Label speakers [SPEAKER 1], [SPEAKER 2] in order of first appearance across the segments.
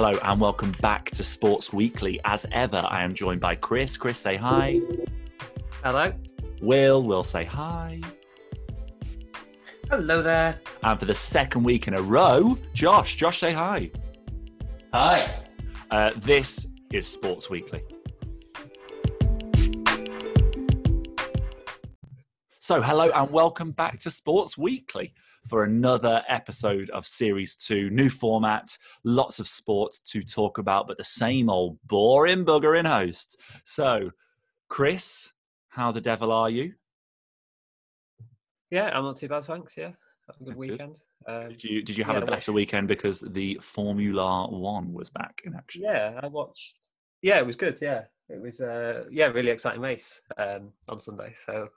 [SPEAKER 1] Hello and welcome back to Sports Weekly. As ever, I am joined by Chris. Chris, say hi.
[SPEAKER 2] Hello.
[SPEAKER 1] Will, will say hi.
[SPEAKER 2] Hello there.
[SPEAKER 1] And for the second week in a row, Josh. Josh, say hi.
[SPEAKER 3] Hi.
[SPEAKER 1] Uh, this is Sports Weekly. So, hello and welcome back to Sports Weekly for another episode of Series 2. New format, lots of sports to talk about, but the same old boring bugger in hosts. So, Chris, how the devil are you?
[SPEAKER 2] Yeah, I'm not too bad, thanks. Yeah, have a good,
[SPEAKER 1] Good.
[SPEAKER 2] weekend. Um,
[SPEAKER 1] Did you did you have
[SPEAKER 2] yeah,
[SPEAKER 1] a better weekend because the Formula One was back in action?
[SPEAKER 2] yeah, I watched. Yeah, it was good. Yeah, it was. Uh, yeah, really exciting race um, on Sunday. So,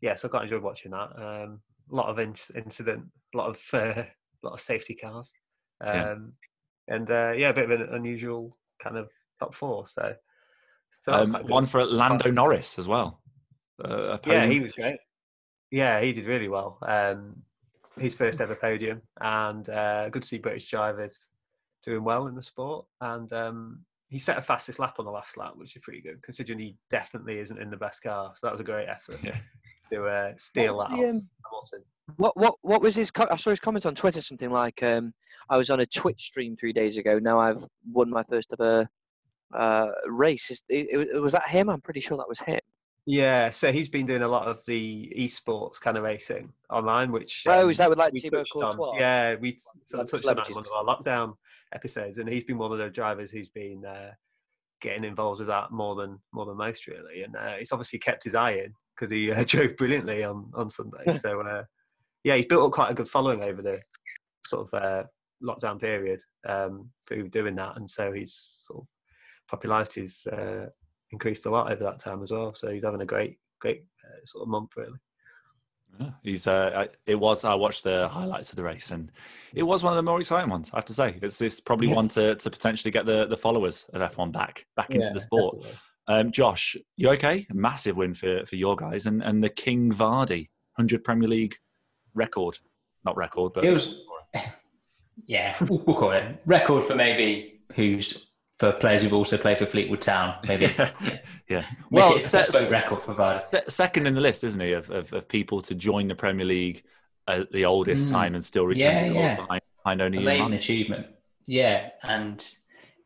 [SPEAKER 2] yeah, so I quite enjoyed watching that. Um, a lot of in- incident, a lot of uh, lot of safety cars, um,
[SPEAKER 1] Yeah.
[SPEAKER 2] and uh, yeah, a bit of an unusual kind of top four. So, so
[SPEAKER 1] Um, one for Lando Norris as well. Uh,
[SPEAKER 2] Yeah, he was great. Yeah, he did really well. Um, his first ever podium, and uh, good to see British drivers doing well in the sport. And um, he set a fastest lap on the last lap, which is pretty good, considering he definitely isn't in the best car. So that was a great effort
[SPEAKER 1] Yeah.
[SPEAKER 2] To uh, steal
[SPEAKER 4] What
[SPEAKER 2] that
[SPEAKER 4] the,
[SPEAKER 2] off
[SPEAKER 4] um,
[SPEAKER 2] Hamilton.
[SPEAKER 4] What what what was his? Co- I saw his comment on Twitter. Something like, um, "I was on a Twitch stream three days ago. Now I've won my first ever uh, race." Is, it, it- was that him? I'm pretty sure that was him.
[SPEAKER 2] Yeah, so he's been doing a lot of the esports kind of racing online, which
[SPEAKER 4] oh,
[SPEAKER 2] um,
[SPEAKER 4] is that with like Thibaut. Courtois?
[SPEAKER 2] Yeah, we sort of touched on that in one of our lockdown episodes, and he's been one of the drivers who's been uh, getting involved with that more than more than most, really. And uh, he's obviously kept his eye in because he uh, drove brilliantly on on Sunday. so uh, yeah, he's built up quite a good following over the sort of uh, lockdown period um, through doing that, and so his sort of popularity's uh, increased a lot over that time as well. So he's having a great great uh, sort of month, really.
[SPEAKER 1] Yeah, he's uh, it was. I watched the highlights of the race, and it was one of the more exciting ones. I have to say, it's it's probably
[SPEAKER 2] Yeah.
[SPEAKER 1] one to, to potentially get the, the followers of F1 back back into the sport.
[SPEAKER 2] definitely.
[SPEAKER 1] Um, Josh, you okay? Massive win for for your guys, and and the King Vardy hundred Premier League record, not record, but
[SPEAKER 3] It was, yeah, we'll call it record for maybe who's for players who've also played for Fleetwood Town. Maybe
[SPEAKER 1] yeah.
[SPEAKER 3] well,
[SPEAKER 1] Well, se-
[SPEAKER 3] record for Vardy.
[SPEAKER 1] se- second in the list, isn't he, of, of, of people to join the Premier League at the oldest
[SPEAKER 3] Mm.
[SPEAKER 1] time and still
[SPEAKER 3] Yeah,
[SPEAKER 1] return goals
[SPEAKER 3] yeah.
[SPEAKER 1] behind, behind only
[SPEAKER 3] Amazing achievement. Yeah, and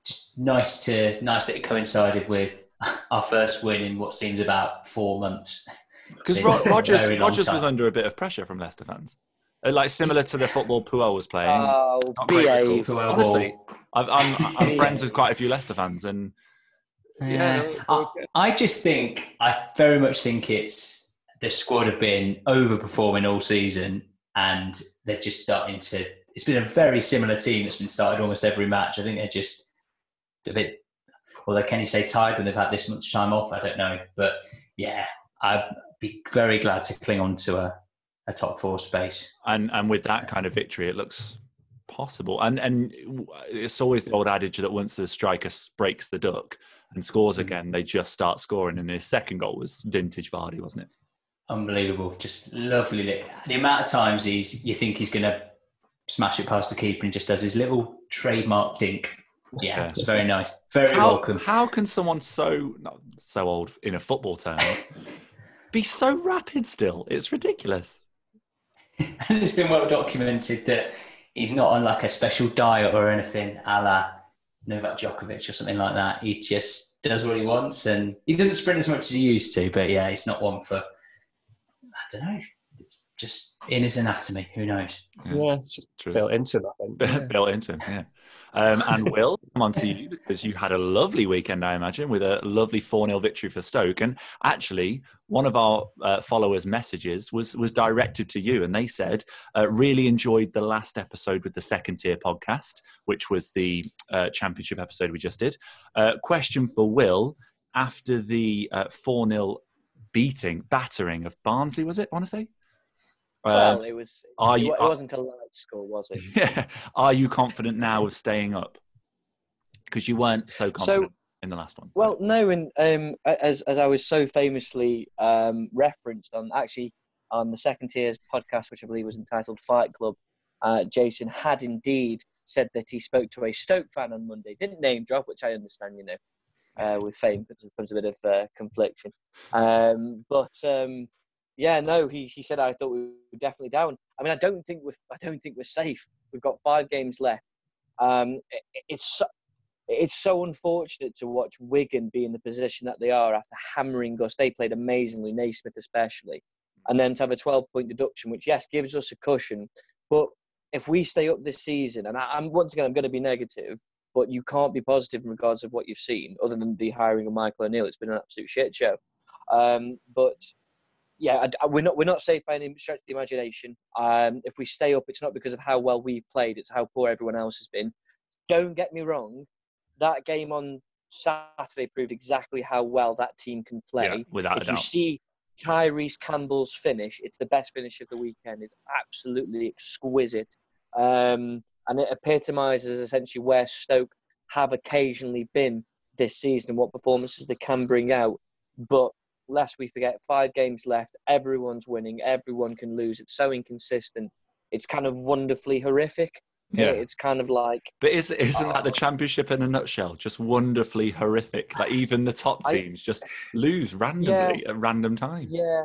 [SPEAKER 3] just nice to nice that it coincided with our first win in what seems about four months.
[SPEAKER 1] Because
[SPEAKER 3] Been a
[SPEAKER 1] Rodgers,
[SPEAKER 3] very
[SPEAKER 1] Rodgers was under a bit of pressure from Leicester fans, Uh, like similar to the football Puel was playing.
[SPEAKER 4] Oh,
[SPEAKER 1] Not great at all.
[SPEAKER 4] behave.
[SPEAKER 1] Honestly. I've, I'm, I'm friends with quite a few Leicester fans, and Yeah,
[SPEAKER 3] Yeah, I, I just think I very much think it's the squad have been overperforming all season, and they're just starting to. It's been a very similar team that's been started almost every match. I think they're just a bit. Although can you say tired when they've had this much time off? I don't know, but yeah, I'd be very glad to cling on to a, a top four space.
[SPEAKER 1] and and with that kind of victory, it looks possible. And and it's always the old adage that once the striker breaks the duck and scores
[SPEAKER 3] Mm.
[SPEAKER 1] again, they just start scoring. And his second goal was vintage Vardy, wasn't it?
[SPEAKER 3] unbelievable. Just lovely. The amount of times he's you think he's going to smash it past the keeper and just does his little trademark dink. Yeah,
[SPEAKER 1] Yeah.
[SPEAKER 3] it's very nice. Very
[SPEAKER 1] How,
[SPEAKER 3] welcome.
[SPEAKER 1] how can someone so not so old in a football terms be so rapid still? It's ridiculous.
[SPEAKER 3] and it's been well documented that he's not on like a special diet or anything, a la Novak Djokovic or something like that. He just does what he wants, and he doesn't sprint as much as he used to. But yeah, he's not one for. I don't know. It's just in his anatomy. Who knows?
[SPEAKER 2] Yeah, it's just
[SPEAKER 1] True.
[SPEAKER 2] built into him, I think.
[SPEAKER 1] built into him. Yeah. Um, and Will, come on to you because you had a lovely weekend, I imagine, with a lovely 4 0 victory for Stoke. And actually, one of our uh, followers' messages was, was directed to you, and they said, uh, really enjoyed the last episode with the second tier podcast, which was the uh, championship episode we just did. Uh, question for Will after the 4 0 beating, battering of Barnsley, was it, I want to say?
[SPEAKER 4] Well,
[SPEAKER 1] Uh,
[SPEAKER 4] it was.
[SPEAKER 1] Are
[SPEAKER 4] it,
[SPEAKER 1] you,
[SPEAKER 4] it wasn't a loud score, was it?
[SPEAKER 1] yeah. Are you confident now of staying up? Because you weren't so confident in the last one.
[SPEAKER 4] Well, no, and um, as as I was so famously um, referenced on actually on the second tiers podcast, which I believe was entitled Fight Club, uh, Jason had indeed said that he spoke to a Stoke fan on Monday. Didn't name drop, which I understand, you know, uh, with fame comes a bit of uh, confliction. Um, but um, yeah, no, he, he said I thought we were definitely down. I mean, I don't think we're I don't think we're safe. We've got five games left. Um, it, it's so, it's so unfortunate to watch Wigan be in the position that they are after hammering us. They played amazingly, Naismith especially, and then to have a 12 point deduction, which yes gives us a cushion, but if we stay up this season, and I, am once again I'm going to be negative, but you can't be positive in regards of what you've seen, other than the hiring of Michael O'Neill. It's been an absolute shit show. Um, but yeah, I, we're not we're not safe by any stretch of the imagination. Um, if we stay up, it's not because of how well we've played; it's how poor everyone else has been. Don't get me wrong, that game on Saturday proved exactly how well that team can play.
[SPEAKER 1] Yeah, without
[SPEAKER 4] if
[SPEAKER 1] a
[SPEAKER 4] you see Tyrese Campbell's finish, it's the best finish of the weekend. It's absolutely exquisite, um, and it epitomises essentially where Stoke have occasionally been this season and what performances they can bring out. But lest we forget, five games left. Everyone's winning. Everyone can lose. It's so inconsistent. It's kind of wonderfully horrific.
[SPEAKER 1] Yeah.
[SPEAKER 4] It's kind of like
[SPEAKER 1] But is, isn't that the
[SPEAKER 4] Oh.
[SPEAKER 1] championship in a nutshell? Just wonderfully horrific. That even the top
[SPEAKER 4] I-
[SPEAKER 1] teams just lose randomly at random times.
[SPEAKER 4] Yeah,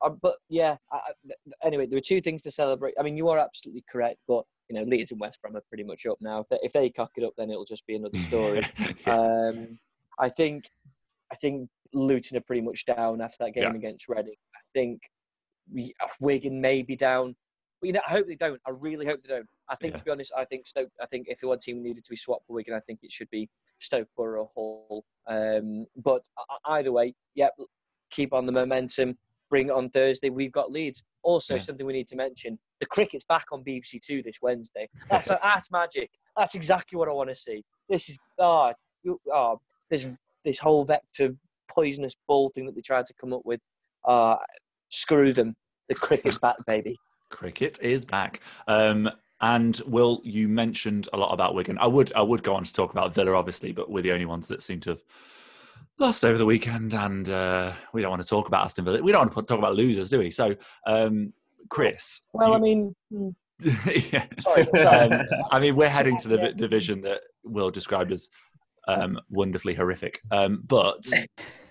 [SPEAKER 4] uh, but yeah. I, I- anyway, there are two things to celebrate. I mean, you are absolutely correct, but you know, Leeds and West Brom are pretty much up now. If they, if they cock it up, then it'll just be another story.
[SPEAKER 1] Yeah.
[SPEAKER 4] um, I think, I think Luton are pretty much down after that game
[SPEAKER 1] Yeah.
[SPEAKER 4] against Reading. I think we, uh, Wigan may be down. But, you know, I hope they don't. I really hope they don't. I think,
[SPEAKER 1] Yeah.
[SPEAKER 4] to be honest, I think Stoke. I think if the one team needed to be swapped for Wigan, I think it should be Stoke Borough Hall. Um, but uh, either way, yeah, keep on the momentum. Bring it on Thursday. We've got Leeds. Also,
[SPEAKER 1] Yeah.
[SPEAKER 4] something we need to mention: the cricket's back on BBC Two this Wednesday. That's that's magic. That's exactly what I want to see. This is ah, you, ah, this this whole vector poisonous ball thing that they tried to come up with. Uh, screw them. The cricket's back, baby.
[SPEAKER 1] Cricket is back. Um, and Will, you mentioned a lot about Wigan. I would I would go on to talk about Villa, obviously, but we're the only ones that seem to have lost over the weekend, and uh, we don't want to talk about Aston Villa. We don't want to talk about losers, do we? So, um, Chris.
[SPEAKER 4] Well,
[SPEAKER 1] you-
[SPEAKER 4] I mean, mm,
[SPEAKER 1] yeah.
[SPEAKER 4] sorry, sorry.
[SPEAKER 1] Um, I mean, we're heading to the division that Will described as um, wonderfully horrific. Um, but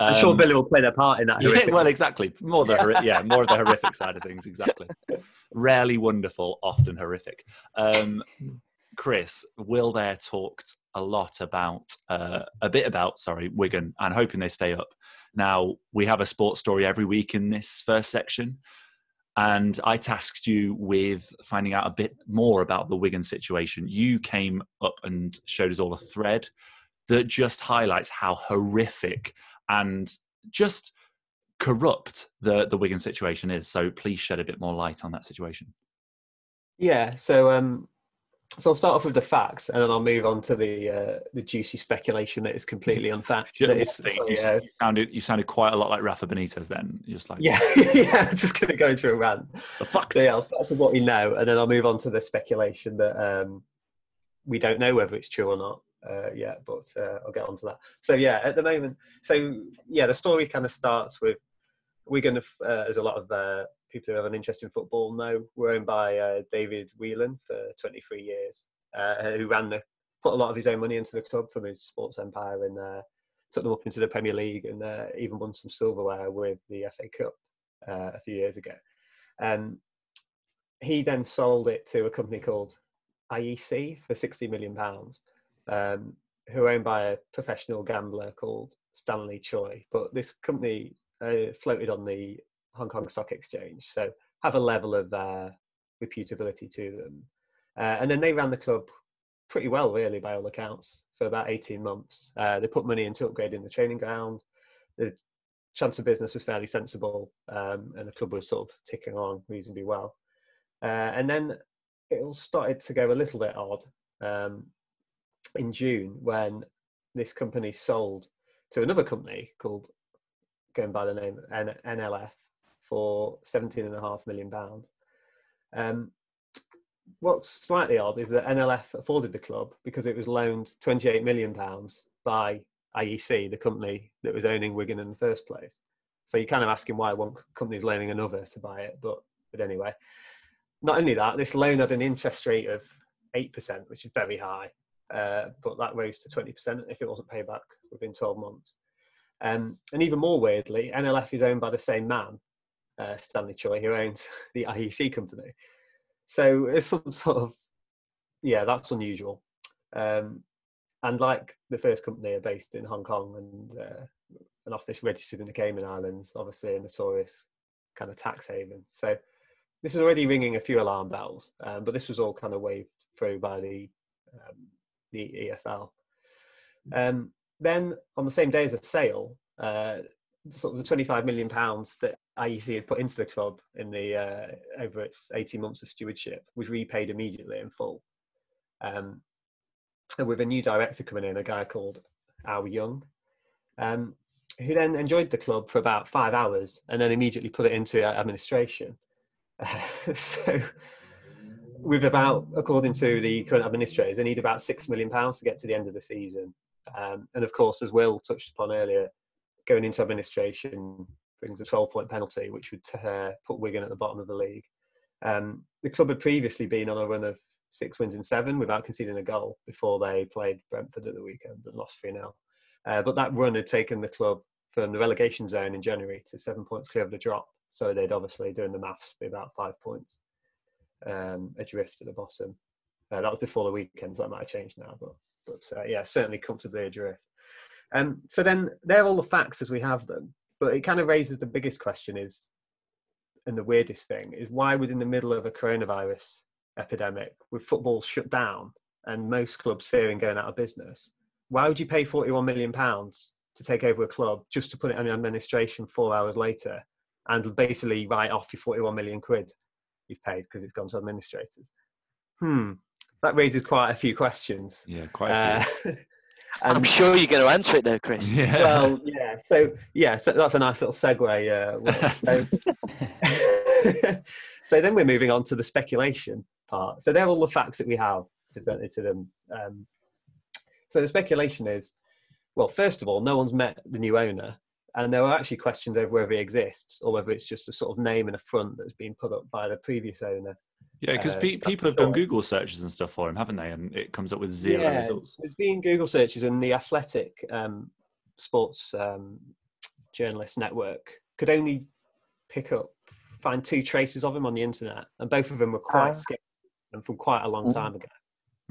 [SPEAKER 2] I'm sure
[SPEAKER 1] um,
[SPEAKER 2] Villa will play their part in that.
[SPEAKER 1] yeah, well, exactly. More the yeah, more of the horrific side of things. Exactly. Rarely wonderful, often horrific. Um, Chris, Will there talked a lot about uh, a bit about sorry Wigan and hoping they stay up. Now we have a sports story every week in this first section, and I tasked you with finding out a bit more about the Wigan situation. You came up and showed us all a thread that just highlights how horrific and just corrupt the the Wigan situation is. So please shed a bit more light on that situation.
[SPEAKER 2] Yeah. So, um, so I'll start off with the facts, and then I'll move on to the uh, the juicy speculation that is completely unfact.
[SPEAKER 1] Ju-
[SPEAKER 2] that
[SPEAKER 1] one
[SPEAKER 2] is-
[SPEAKER 1] thing, you,
[SPEAKER 2] yeah,
[SPEAKER 1] you sounded you sounded quite a lot like Rafa Benitez. Then You're just like
[SPEAKER 2] yeah, yeah. I'm just going to go into a rant.
[SPEAKER 1] the fuck.
[SPEAKER 2] So yeah, I'll start with what we know, and then I'll move on to the speculation that um, we don't know whether it's true or not uh, yet, but uh, I'll get onto that. So yeah, at the moment, so yeah, the story kind of starts with we're going to, uh, as a lot of uh, people who have an interest in football know, we're owned by uh, David Whelan for 23 years, uh, who ran the put a lot of his own money into the club from his sports empire and took them up into the Premier League and even won some silverware with the FA Cup a few years ago. Um, he then sold it to a company called IEC for 60 million pounds, um, who are owned by a professional gambler called Stanley Choi. But this company uh, floated on the Hong Kong Stock Exchange, so have a level of uh, reputability to them. Uh, and then they ran the club pretty well, really, by all accounts, for about 18 months. Uh, they put money into upgrading the training ground. The chance of business was fairly sensible, um, and the club was sort of ticking along reasonably well. Uh, and then it all started to go a little bit odd um, in June when this company sold to another company called, going by the name N- NLF, for 17.5 million pounds. Um, what's slightly odd is that NLF afforded the club because it was loaned 28 million pounds by IEC, the company that was owning Wigan in the first place. So you're kind of asking why one company's loaning another to buy it, but but anyway. Not only that, this loan had an interest rate of eight percent, which is very high. Uh, but that rose to twenty percent if it wasn't paid back within twelve months. Um, and even more weirdly, NLF is owned by the same man, uh, Stanley Choi, who owns the IEC company. So it's some sort of yeah, that's unusual. Um, and like the first company are based in Hong Kong and uh, an office registered in the Cayman Islands, obviously a notorious kind of tax haven. So this is already ringing a few alarm bells, um, but this was all kind of waved through by the um, the EFL. Um, then on the same day as the sale, uh, sort of the 25 million pounds that IEC had put into the club in the uh, over its 18 months of stewardship was repaid immediately in full. Um, and with a new director coming in, a guy called Au Yeung, um, who then enjoyed the club for about five hours and then immediately put it into administration. so, with about, according to the current administrators, they need about six million pounds to get to the end of the season. Um, and of course, as Will touched upon earlier, going into administration brings a 12 point penalty, which would uh, put Wigan at the bottom of the league. Um, the club had previously been on a run of six wins in seven without conceding a goal before they played Brentford at the weekend and lost 3 0. Uh, but that run had taken the club from the relegation zone in January to seven points clear of the drop. So they'd obviously, doing the maths, be about five points um, adrift at the bottom. Uh, that was before the weekend, so that might have changed now. But, but uh, yeah, certainly comfortably adrift. Um, so then they're all the facts as we have them. But it kind of raises the biggest question is, and the weirdest thing is why would in the middle of a coronavirus epidemic with football shut down and most clubs fearing going out of business, why would you pay 41 million pounds to take over a club just to put it in administration four hours later and basically write off your 41 million quid you've paid because it's gone to administrators? Hmm, that raises quite a few questions.
[SPEAKER 1] Yeah, quite a few. Uh,
[SPEAKER 4] I'm sure you're going to answer it though, Chris.
[SPEAKER 2] Yeah. Well, yeah. So yeah, so that's a nice little segue. Uh, so, so then we're moving on to the speculation part. So they're all the facts that we have presented to them. Um, so the speculation is, well, first of all, no one's met the new owner, and there are actually questions over whether he exists or whether it's just a sort of name and a front that's been put up by the previous owner.
[SPEAKER 1] Yeah, because uh, pe- people have done Google searches and stuff for him, haven't they? And it comes up with zero yeah, results.
[SPEAKER 2] There's been Google searches, and the Athletic um, Sports um, Journalist Network could only pick up, find two traces of him on the internet, and both of them were quite uh, scary and from quite a long mm. time ago.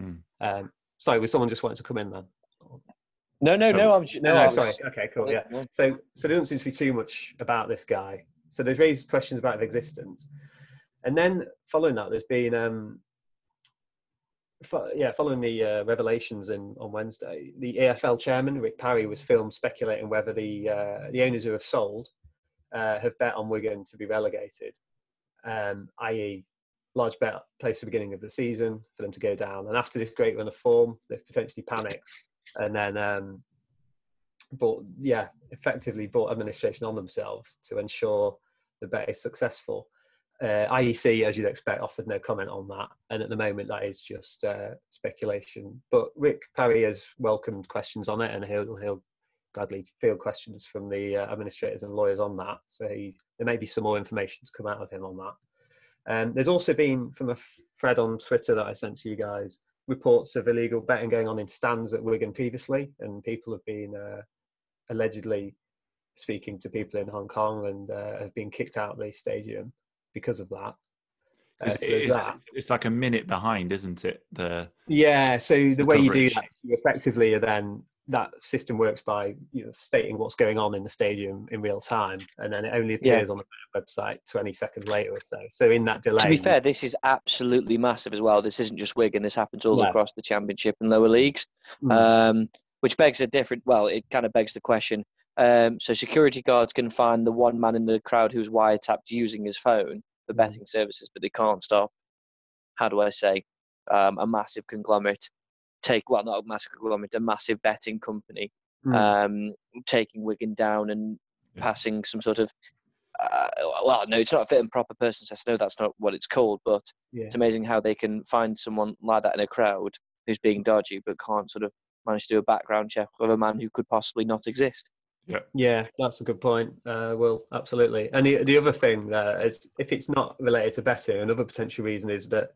[SPEAKER 2] Mm. Um, sorry, was someone just wanting to come in then?
[SPEAKER 4] No, no, no. I'm
[SPEAKER 2] no, no, sorry. Okay, cool. Yeah. So, so there doesn't seem to be too much about this guy. So there's raised questions about his existence, and then following that, there's been um, fo- yeah, following the uh, revelations in on Wednesday, the EFL chairman Rick Parry was filmed speculating whether the uh, the owners who have sold uh, have bet on Wigan to be relegated, um, i.e., large bet placed at the beginning of the season for them to go down. And after this great run of form, they've potentially panicked and then um, bought, yeah, effectively bought administration on themselves to ensure the bet is successful. Uh, IEC, as you'd expect, offered no comment on that, and at the moment that is just uh, speculation. But Rick Parry has welcomed questions on it, and he'll he'll gladly field questions from the uh, administrators and lawyers on that. So he, there may be some more information to come out of him on that. Um, there's also been from a thread on Twitter that I sent to you guys reports of illegal betting going on in stands at Wigan previously, and people have been uh, allegedly speaking to people in Hong Kong and uh, have been kicked out of the stadium because of that.
[SPEAKER 1] Uh, so it's, that. it's, like a minute behind, isn't it? The
[SPEAKER 2] yeah. So the, the way coverage. you do that, you effectively are then that system works by you know stating what's going on in the stadium in real time, and then it only appears yeah. on the website 20 seconds later or so. So in that delay,
[SPEAKER 4] to be fair, this is absolutely massive as well. This isn't just Wigan; this happens all yeah. across the Championship and lower leagues, mm. um, which begs a different. Well, it kind of begs the question. Um, so security guards can find the one man in the crowd who's wiretapped using his phone for hmm. betting services, but they can't stop. How do I say? Um, a massive conglomerate take well not a massive conglomerate, a massive betting company, mm. um, taking Wigan down and yeah. passing some sort of uh, well, no, it's not a fit and proper person test. No, that's not what it's called. But yeah. it's amazing how they can find someone like that in a crowd who's being dodgy, but can't sort of manage to do a background check of a man who could possibly not exist.
[SPEAKER 2] Yeah, yeah, that's a good point. Uh, Will, absolutely. And the, the other thing uh, is, if it's not related to betting, another potential reason is that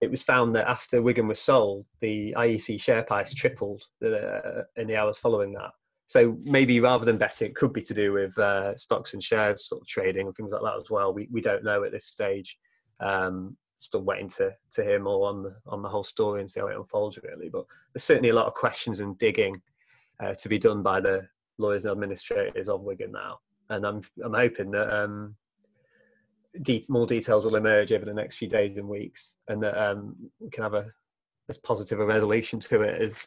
[SPEAKER 2] it was found that after Wigan was sold, the IEC share price tripled uh, in the hours following that. So maybe rather than betting, it could be to do with uh, stocks and shares sort of trading and things like that as well. We we don't know at this stage. Um, still waiting to to hear more on the on the whole story and see how it unfolds really. But there's certainly a lot of questions and digging uh, to be done by the lawyers and administrators of Wigan now, and I'm I'm hoping that um, de- more details will emerge over the next few days and weeks, and that um, we can have a as positive a resolution to it as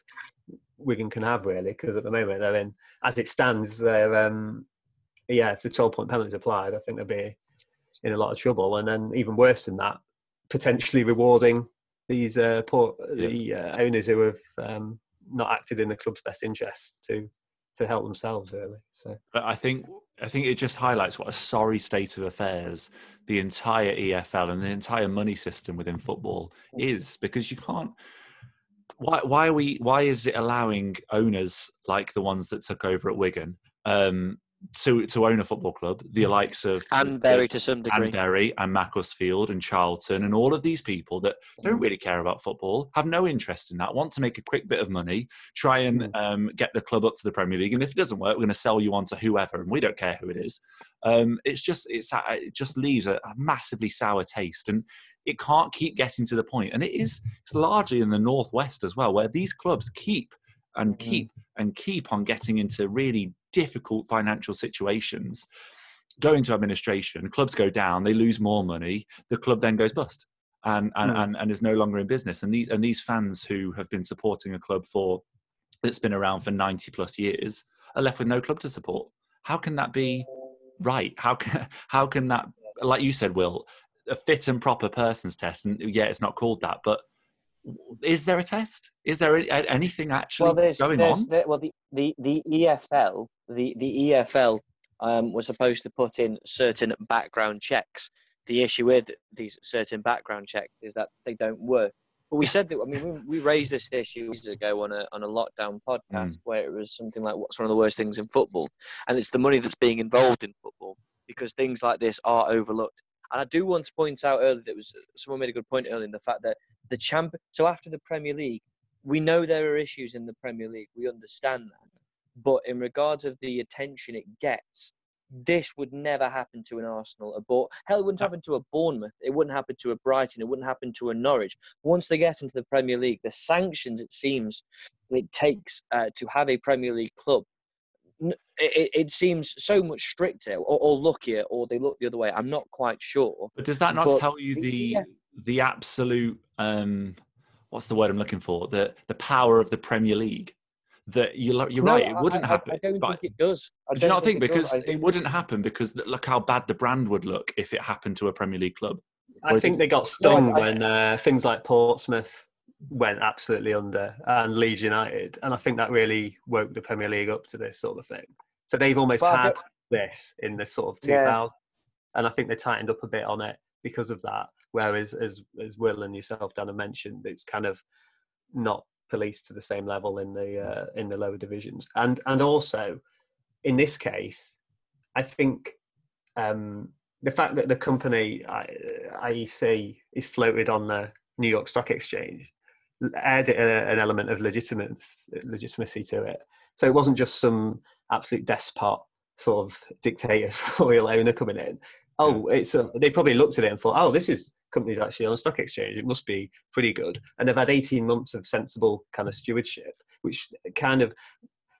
[SPEAKER 2] Wigan can have, really. Because at the moment they're in, as it stands, they're um, yeah, if the 12 point penalty is applied, I think they'll be in a lot of trouble. And then even worse than that, potentially rewarding these uh, poor yeah. the uh, owners who have um, not acted in the club's best interest to to help themselves really so
[SPEAKER 1] but i think i think it just highlights what a sorry state of affairs the entire efl and the entire money system within football is because you can't why why are we why is it allowing owners like the ones that took over at wigan um, to to own a football club, the likes of
[SPEAKER 4] and Bury to some degree,
[SPEAKER 1] and Bury and Macclesfield and Charlton and all of these people that don't really care about football, have no interest in that, want to make a quick bit of money, try and mm. um, get the club up to the Premier League, and if it doesn't work, we're going to sell you on to whoever, and we don't care who it is. Um, it's just it's it just leaves a, a massively sour taste, and it can't keep getting to the point, and it is it's largely in the northwest as well, where these clubs keep and mm. keep and keep on getting into really difficult financial situations go into administration clubs go down they lose more money the club then goes bust and and, mm. and, and is no longer in business and these and these fans who have been supporting a club for that's been around for 90 plus years are left with no club to support how can that be right how can how can that like you said will a fit and proper persons test and yeah it's not called that but is there a test? Is there anything actually well, there's, going there's,
[SPEAKER 4] on? There, well, the, the, the EFL, the, the EFL um, was supposed to put in certain background checks. The issue with these certain background checks is that they don't work. But we said that. I mean, we, we raised this issue years ago on a on a lockdown podcast mm. where it was something like, "What's one of the worst things in football?" And it's the money that's being involved in football because things like this are overlooked. And I do want to point out earlier that was someone made a good point earlier in the fact that the champ. So after the Premier League, we know there are issues in the Premier League. We understand that, but in regards of the attention it gets, this would never happen to an Arsenal. A Bo- Hell, it wouldn't happen to a Bournemouth. It wouldn't happen to a Brighton. It wouldn't happen to a Norwich. Once they get into the Premier League, the sanctions it seems it takes uh, to have a Premier League club it, it, seems so much stricter or, or, luckier or they look the other way i'm not quite sure
[SPEAKER 1] but does that not but tell you the yeah. the absolute um what's the word i'm looking for the the power of the premier league that you're, you're no, right it wouldn't
[SPEAKER 4] I,
[SPEAKER 1] happen
[SPEAKER 4] I, I don't
[SPEAKER 1] but,
[SPEAKER 4] think it does
[SPEAKER 1] I do you not think, think because it, it, wouldn't happen because look how bad the brand would look if it happened to a premier league club
[SPEAKER 2] I think it, they got stung no, when uh, things like Portsmouth went absolutely under and Leeds United, and I think that really woke the Premier League up to this sort of thing. So they've almost well, had this in the sort of 2000, yeah. and I think they tightened up a bit on it because of that. Whereas, as as Will and yourself, Dan, have mentioned, it's kind of not policed to the same level in the uh, in the lower divisions, and and also in this case, I think um, the fact that the company IEC is floated on the New York Stock Exchange added an element of legitimacy to it. So it wasn't just some absolute despot sort of dictatorial owner coming in. Oh, it's a, they probably looked at it and thought, oh, this is company's actually on a stock exchange. It must be pretty good. And they've had 18 months of sensible kind of stewardship, which kind of,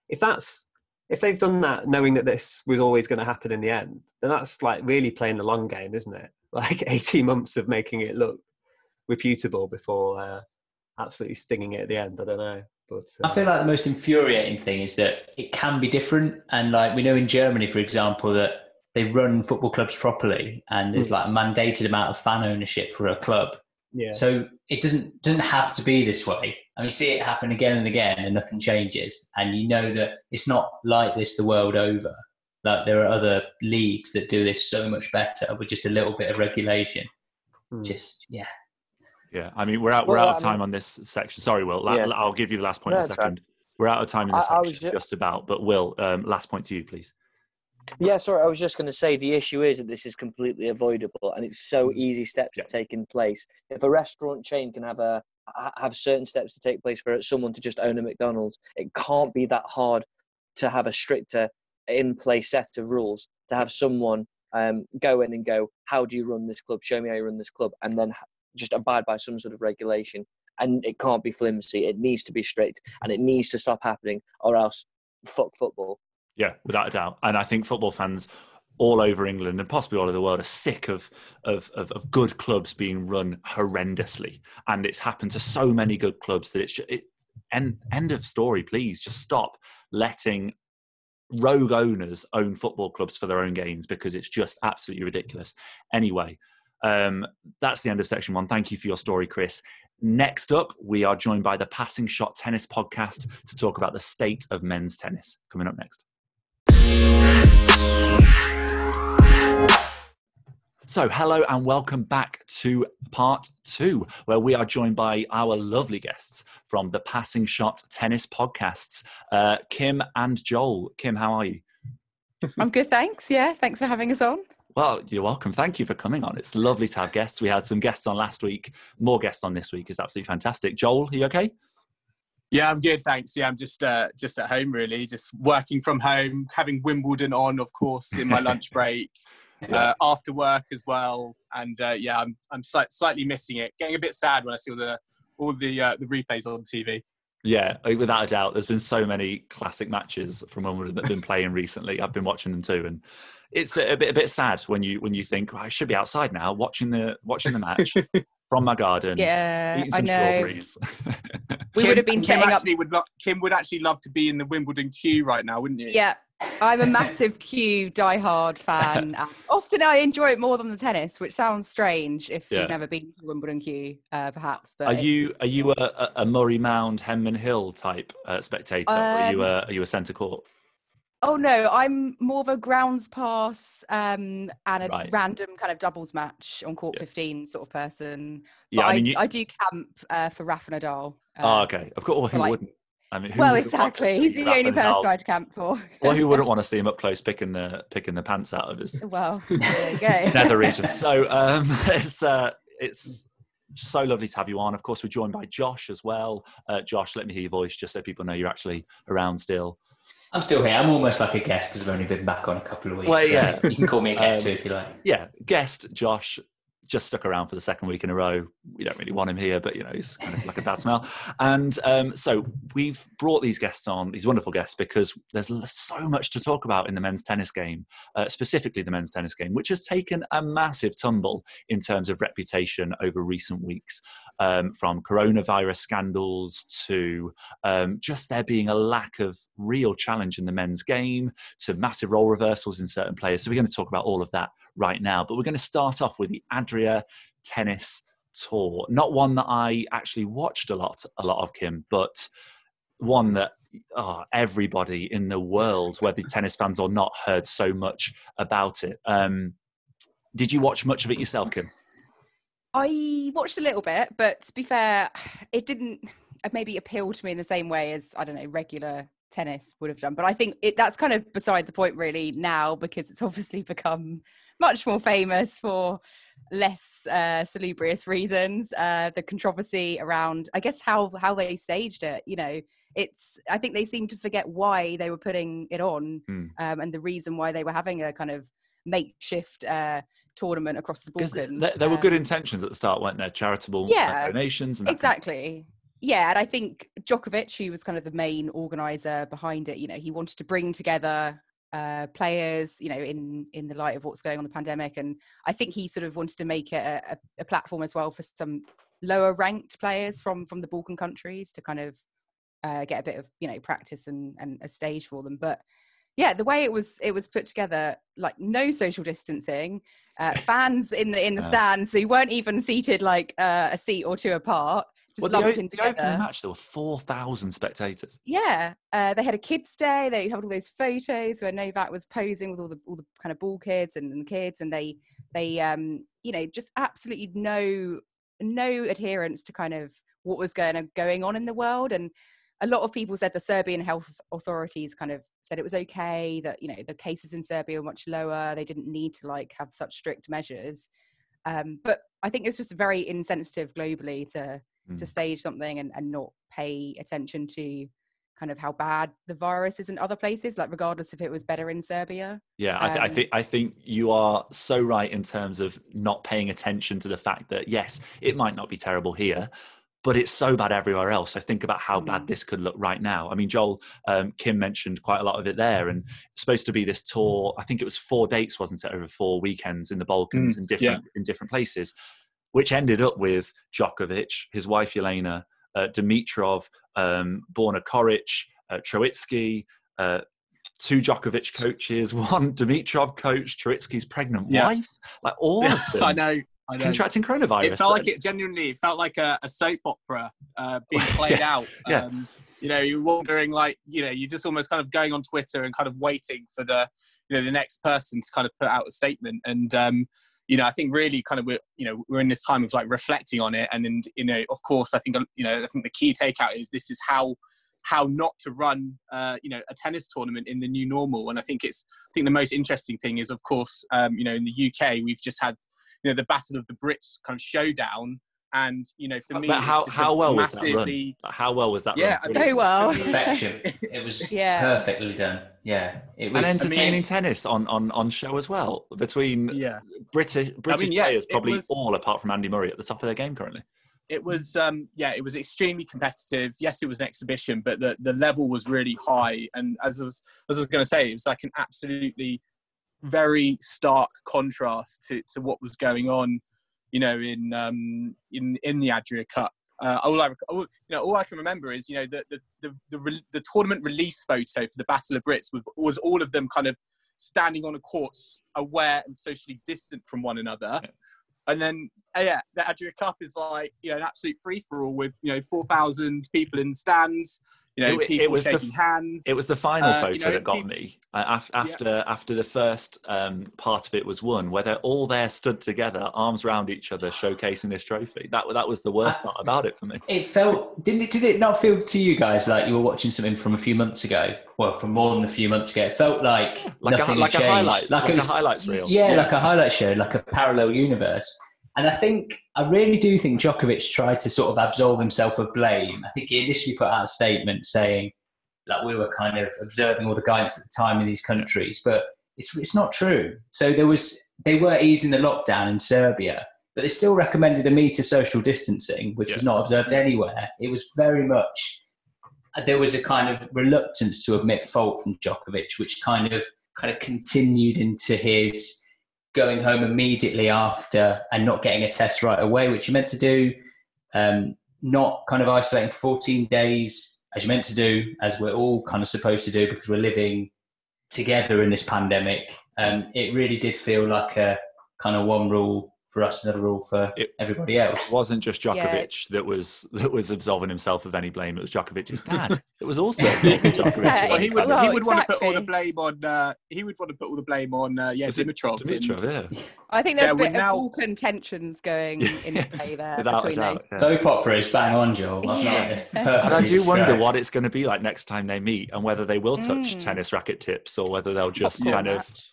[SPEAKER 2] if that's if they've done that knowing that this was always going to happen in the end, then that's like really playing the long game, isn't it? Like 18 months of making it look reputable before uh, absolutely stinging it at the end. I don't know. But,
[SPEAKER 3] uh, I feel like the most infuriating thing is that it can be different, and like we know in Germany, for example, that they run football clubs properly, and there's mm. like a mandated amount of fan ownership for a club. Yeah. So it doesn't doesn't have to be this way. And we see it happen again and again, and nothing changes. And you know that it's not like this the world over. Like there are other leagues that do this so much better with just a little bit of regulation. Mm. Just yeah,
[SPEAKER 1] yeah, I mean, we're out. We're well, out of time I mean, on this section. Sorry, Will. La- yeah. I'll give you the last point no, in a second. Right. We're out of time in this I, section, I just... just... about. But Will, um, last point to you, please.
[SPEAKER 4] Yeah, sorry, I was just going to say the issue is that this is completely avoidable, and it's so
[SPEAKER 1] Mhm.
[SPEAKER 4] easy steps
[SPEAKER 1] Yeah.
[SPEAKER 4] to take in place. If a restaurant chain can have a have certain steps to take place for someone to just own a McDonald's, it can't be that hard to have a stricter in place set of rules. To have someone um, go in and go, "How do you run this club? Show me how you run this club," and then just abide by some sort of regulation. And it can't be flimsy. It needs to be strict, and it needs to stop happening, or else fuck football.
[SPEAKER 1] Yeah, without a doubt. And I think football fans all over England and possibly all over the world are sick of, of, of, of good clubs being run horrendously. And it's happened to so many good clubs that it's it, end, end of story, please. Just stop letting rogue owners own football clubs for their own gains because it's just absolutely ridiculous. Anyway, um, that's the end of section one. Thank you for your story, Chris. Next up, we are joined by the Passing Shot Tennis podcast to talk about the state of men's tennis. Coming up next. So, hello and welcome back to part two, where we are joined by our lovely guests from the Passing Shot Tennis podcasts, uh, Kim and Joel. Kim, how are you?
[SPEAKER 5] I'm good, thanks. Yeah, thanks for having us on.
[SPEAKER 1] Well, you're welcome. Thank you for coming on. It's lovely to have guests. We had some guests on last week. More guests on this week is absolutely fantastic. Joel, are you okay?
[SPEAKER 6] Yeah, I'm good, thanks. Yeah, I'm just uh, just at home really, just working from home, having Wimbledon on, of course, in my lunch break, uh, after work as well. And uh, yeah, I'm I'm slight, slightly missing it. Getting a bit sad when I see all the all the uh, the replays on TV.
[SPEAKER 1] Yeah, without a doubt. There's been so many classic matches from Wimbledon that have been playing recently. I've been watching them too, and it's a bit a bit sad when you when you think well, I should be outside now watching the watching the match from my garden,
[SPEAKER 5] Yeah,
[SPEAKER 1] eating
[SPEAKER 5] I know.
[SPEAKER 1] strawberries.
[SPEAKER 5] We would have been
[SPEAKER 6] Kim
[SPEAKER 5] setting up.
[SPEAKER 6] actually would lo- Kim would actually love to be in the Wimbledon queue right now, wouldn't you?
[SPEAKER 5] Yeah, I'm a massive queue diehard fan. Often I enjoy it more than the tennis, which sounds strange if
[SPEAKER 1] Yeah.
[SPEAKER 5] you've never been to Wimbledon queue, uh, perhaps. But
[SPEAKER 1] are you are you a, a- a Murray Mound Henman Hill type uh, spectator? or are you
[SPEAKER 5] Um,
[SPEAKER 1] a are you a centre court?
[SPEAKER 5] Oh no, I'm more of a grounds pass um, and a
[SPEAKER 1] Right.
[SPEAKER 5] random kind of doubles match on court
[SPEAKER 1] Yeah.
[SPEAKER 5] 15 sort of person.
[SPEAKER 1] Yeah,
[SPEAKER 5] but
[SPEAKER 1] I
[SPEAKER 5] I,
[SPEAKER 1] mean, you,
[SPEAKER 5] I do camp uh, for Rafa Nadal.
[SPEAKER 1] oh,
[SPEAKER 5] uh,
[SPEAKER 1] okay. Of course, well, who
[SPEAKER 5] like-
[SPEAKER 1] wouldn't? I mean,
[SPEAKER 5] Well, exactly. He's the only person I'd camp for.
[SPEAKER 1] Well, who wouldn't want to see him up close picking the picking the pants out of his
[SPEAKER 5] well, there you go.
[SPEAKER 1] nether region. So um, it's uh, it's so lovely to have you on. Of course, we're joined by Josh as well. Uh, Josh, let me hear your voice just so people know you're actually around still.
[SPEAKER 3] I'm still here. I'm almost like a guest because I've only been back on a couple of weeks.
[SPEAKER 1] Well,
[SPEAKER 3] so
[SPEAKER 1] yeah.
[SPEAKER 3] you can call me a guest
[SPEAKER 1] Um,
[SPEAKER 3] too if you like.
[SPEAKER 1] Yeah, guest Josh just stuck around for the second week in a row. We don't really want him here, but you know he's kind of like a bad smell. And um, so we've brought these guests on, these wonderful guests, because there's so much to talk about in the men's tennis game, uh, specifically the men's tennis game, which has taken a massive tumble in terms of reputation over recent weeks, um, from coronavirus scandals to um, just there being a lack of real challenge in the men's game to massive role reversals in certain players. So we're going to talk about all of that right now. But we're going to start off with the Adria Tennis Tour. Not one that I actually watched a lot, a lot of Kim, but one that oh, everybody in the world, whether tennis fans or not, heard so much about it. Um, did you watch much of it yourself, Kim?
[SPEAKER 5] I watched a little bit, but to be fair, it didn't maybe appeal to me in the same way as I don't know regular tennis would have done. But I think it, that's kind of beside the point really now because it's obviously become much more famous for less uh, salubrious reasons. Uh, the controversy around, I guess, how how they staged it. You know, it's I think they seem to forget why they were putting it on
[SPEAKER 1] Hmm.
[SPEAKER 5] um, and the reason why they were having a kind of makeshift uh, tournament across the Balkans.
[SPEAKER 1] there, there were good
[SPEAKER 5] Um,
[SPEAKER 1] intentions at the start, weren't there? Charitable
[SPEAKER 5] Yeah,
[SPEAKER 1] donations and that kind of-
[SPEAKER 5] exactly yeah and i think djokovic who was kind of the main organizer behind it you know he wanted to bring together uh, players you know in in the light of what's going on the pandemic and i think he sort of wanted to make it a, a, platform as well for some lower ranked players from from the balkan countries to kind of uh, get a bit of you know practice and and a stage for them. But yeah the way it was it was put together like no social distancing uh, fans in the in the stands who weren't even seated like uh, a seat or two apart just
[SPEAKER 1] Well, the,
[SPEAKER 5] lumped
[SPEAKER 1] o-
[SPEAKER 5] in
[SPEAKER 1] the opening match, there were 4,000 spectators.
[SPEAKER 5] yeah uh, they had a kids day they had all those photos where novak was posing with all the all the kind of ball kids and, and kids and they they um you know just absolutely no no adherence to kind of what was going going on in the world and a lot of people said the Serbian health authorities kind of said it was okay that you know the cases in Serbia were much lower. They didn't need to like have such strict measures. Um, but I think it's just very insensitive globally to
[SPEAKER 1] Mm.
[SPEAKER 5] to stage something and, and not pay attention to kind of how bad the virus is in other places, like regardless if it was better in Serbia.
[SPEAKER 1] Yeah, I, th- I
[SPEAKER 5] Um,
[SPEAKER 1] think I think you are so right in terms of not paying attention to the fact that yes, it might not be terrible here, but it's so bad everywhere else. So think about how bad
[SPEAKER 5] Mm.
[SPEAKER 1] this could look right now. I mean, Joel um, Kim mentioned quite a lot of it there, and it's supposed to be this tour. I think it was four dates, wasn't it, over four weekends in the Balkans in different in different places, which ended up with Djokovic, his wife Jelena, uh, Dimitrov, um, Borna Coric, uh, Troicki. Uh, two Djokovic coaches, one Dimitrov coach, Troicki's pregnant
[SPEAKER 6] Yeah.
[SPEAKER 1] wife, like all of them
[SPEAKER 6] I know. I know.
[SPEAKER 1] contracting coronavirus.
[SPEAKER 6] It felt like it genuinely. Felt like a, a soap opera uh, being played out.
[SPEAKER 1] yeah.
[SPEAKER 6] Um, you know, you're wondering, like, you know, you're just almost kind of going on Twitter and kind of waiting for the, you know, the next person to kind of put out a statement. And um, you know, I think really kind of we're, you know, we're in this time of like reflecting on it. And, and you know, of course, I think you know, I think the key takeout is this is how how not to run uh, you know a tennis tournament in the new normal and i think it's i think the most interesting thing is of course um, you know in the uk we've just had you know the battle of the brits kind of showdown and you know for me
[SPEAKER 1] but how, how well was that run? How well was that
[SPEAKER 6] Yeah,
[SPEAKER 1] run?
[SPEAKER 6] I
[SPEAKER 5] So well.
[SPEAKER 3] Perfection. It was
[SPEAKER 5] Yeah.
[SPEAKER 3] perfectly done. Yeah, it
[SPEAKER 1] and
[SPEAKER 3] was.
[SPEAKER 1] entertaining tennis on, on, on show as well between
[SPEAKER 6] yeah
[SPEAKER 1] British British
[SPEAKER 6] yeah,
[SPEAKER 1] players, probably
[SPEAKER 6] was-
[SPEAKER 1] all apart from Andy Murray at the top of their game currently.
[SPEAKER 6] it was um yeah it was extremely competitive yes it was an exhibition but the the level was really high and as I was as I was going to say it was like an absolutely very stark contrast to to what was going on you know in um in in the Adria Cup uh, all I, all, you know, all I can remember is, you know, the the the, the, re- the tournament release photo for the Battle of Brits was, was all of them kind of standing on a court, aware and socially distant from one another. And then, yeah, the Adria Cup is like, you know, an absolute free for all with, you know, 4,000 people in stands, you know,
[SPEAKER 1] It- it was the
[SPEAKER 6] shaking
[SPEAKER 1] f-
[SPEAKER 6] hands.
[SPEAKER 1] It was the final
[SPEAKER 6] Uh,
[SPEAKER 1] photo
[SPEAKER 6] you know,
[SPEAKER 1] that got
[SPEAKER 6] peop-
[SPEAKER 1] me uh, af- after after the first um, part of it was won, where they're all there stood together, arms round each other, showcasing this trophy. That that was the worst
[SPEAKER 3] I-
[SPEAKER 1] part about it for me.
[SPEAKER 3] It felt didn't it? Did it not feel to you guys like you were watching something from a few months ago? Well, from more than a few months ago. It felt like
[SPEAKER 1] Like a,
[SPEAKER 3] nothing
[SPEAKER 1] like a
[SPEAKER 3] had changed.
[SPEAKER 1] highlights, like,
[SPEAKER 3] it
[SPEAKER 1] a highlights reel.
[SPEAKER 3] Yeah, like a highlight show, like a parallel universe. And I think I really do think Djokovic tried to sort of absolve himself of blame. I think he initially put out a statement saying like we were kind of observing all the guidance at the time in these countries, but it's it's not true. So there was they were easing the lockdown in Serbia, but they still recommended a meter social distancing, which was not observed anywhere. It was very much there was a kind of reluctance to admit fault from Djokovic, which kind of kind of continued into his going home immediately after and not getting a test right away, which you're meant to do, um, not kind of isolating 14 days as you're meant to do, as we're all kind of supposed to do because we're living together in this pandemic. Um, it really did feel like a kind of one rule for us, another rule for
[SPEAKER 1] It-
[SPEAKER 3] everybody else.
[SPEAKER 1] It wasn't just
[SPEAKER 5] Yeah.
[SPEAKER 1] Djokovic that was that was absolving himself of any blame. It was Djokovic's dad. it was also Djokovic.
[SPEAKER 5] Yeah,
[SPEAKER 6] well, he would,
[SPEAKER 5] Well,
[SPEAKER 6] he
[SPEAKER 1] blame.
[SPEAKER 6] would want to put all the blame on. Uh, he would want to put all the blame on. Uh, yeah,
[SPEAKER 1] Was it
[SPEAKER 6] Dimitrov. and-
[SPEAKER 1] Dimitrov, yeah.
[SPEAKER 5] I think there's
[SPEAKER 6] Yeah,
[SPEAKER 5] a
[SPEAKER 6] we're
[SPEAKER 5] bit
[SPEAKER 6] now-
[SPEAKER 5] of Balkan tensions going into play there
[SPEAKER 1] Without a
[SPEAKER 5] between
[SPEAKER 1] doubt.
[SPEAKER 5] those.
[SPEAKER 1] yeah.
[SPEAKER 3] Soap opera is bang on, Joel. I've
[SPEAKER 5] Yeah.
[SPEAKER 1] And I do wonder what it's going to be like next time they meet, and whether they will touch
[SPEAKER 5] Mm.
[SPEAKER 1] tennis racket tips or whether they'll just
[SPEAKER 5] Popcorn
[SPEAKER 1] kind of.
[SPEAKER 5] match.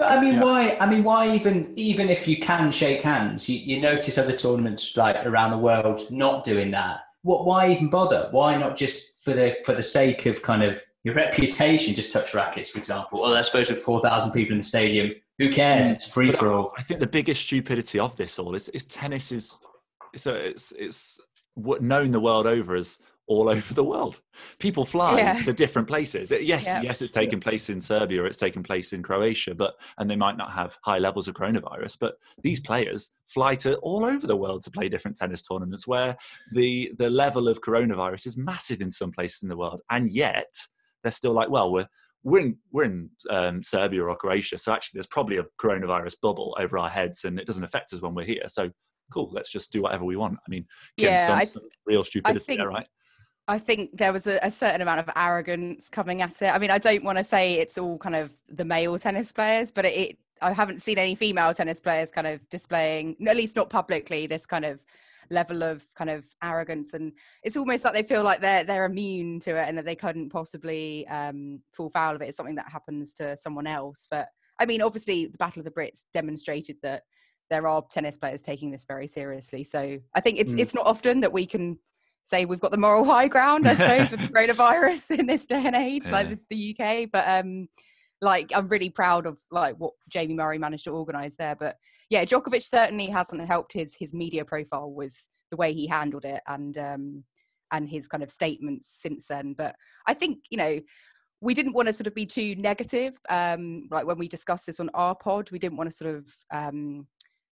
[SPEAKER 3] But I mean,
[SPEAKER 6] Yeah.
[SPEAKER 3] why? I mean, why even even if you can shake hands, you, you notice other tournaments like around the world not doing that. What? Why even bother? Why not just for the for the sake of kind of your reputation, just touch rackets, for example? Or I suppose with four thousand people in the stadium, who cares? Hmm. It's a free for all.
[SPEAKER 1] I think the biggest stupidity of this all is, is tennis is a, it's it's known the world over as all over the world. People fly
[SPEAKER 5] Yeah.
[SPEAKER 1] to different places. Yes,
[SPEAKER 5] Yeah.
[SPEAKER 1] yes, it's taken place in Serbia or it's taken place in Croatia, but and they might not have high levels of coronavirus. But these players fly to all over the world to play different tennis tournaments where the the level of coronavirus is massive in some places in the world, and yet they're still like, well, we're we're in we're in um, Serbia or Croatia, so actually there's probably a coronavirus bubble over our heads, and it doesn't affect us when we're here. So cool, let's just do whatever we want. I mean, getting
[SPEAKER 5] Yeah,
[SPEAKER 1] some,
[SPEAKER 5] I-
[SPEAKER 1] some real stupidity
[SPEAKER 5] think-
[SPEAKER 1] there, right?
[SPEAKER 5] I think there was a, a certain amount of arrogance coming at it. I mean, I don't want to say it's all kind of the male tennis players, but it, it I haven't seen any female tennis players kind of displaying, at least not publicly, this kind of level of kind of arrogance and it's almost like they feel like they're they're immune to it and that they couldn't possibly um, fall foul of it. It's something that happens to someone else. But I mean, obviously, the Battle of the Brits demonstrated that there are tennis players taking this very seriously. So I think it's mm. it's not often that we can say we've got the moral high ground, I suppose, with the coronavirus in this day and age, yeah. like the UK. But um, like I'm really proud of like what Jamie Murray managed to organise there. But yeah, Djokovic certainly hasn't helped his his media profile with the way he handled it and um and his kind of statements since then. But I think you know we didn't want to sort of be too negative. Um, like when we discussed this on our pod, we didn't want to sort of um,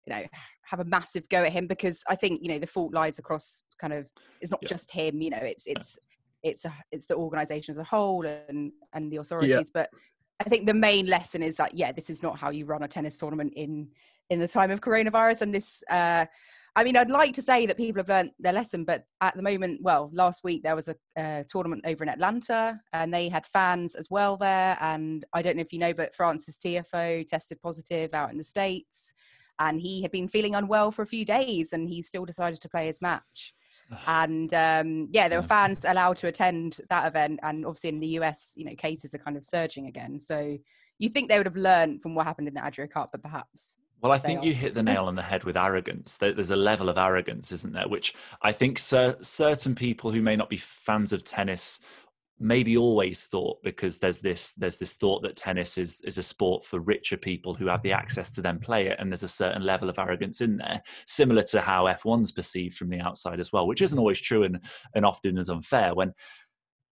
[SPEAKER 5] you know have a massive go at him because I think you know the fault lies across kind of it's not yeah. just him. You know, it's it's it's a, it's the organisation as a whole and and the authorities. Yeah. But I think the main lesson is that yeah, this is not how you run a tennis tournament in in the time of coronavirus. And this, uh, I mean, I'd like to say that people have learned their lesson, but at the moment, well, last week there was a, a tournament over in Atlanta, and they had fans as well there. And I don't know if you know, but Frances Tiafoe tested positive out in the states and he had been feeling unwell for a few days and he still decided to play his match and um, yeah there were fans allowed to attend that event and obviously in the us you know cases are kind of surging again so you think they would have learned from what happened in the adria cup but perhaps
[SPEAKER 1] well, I think you hit the nail on the head with arrogance. There's a level of arrogance, isn't there? Which I think certain people who may not be fans of tennis maybe always thought because there's this there's this thought that tennis is is a sport for richer people who have the mm-hmm. access to then play it and there's a certain level of arrogance in there similar to how F1's perceived from the outside as well which isn't always true and and often is unfair when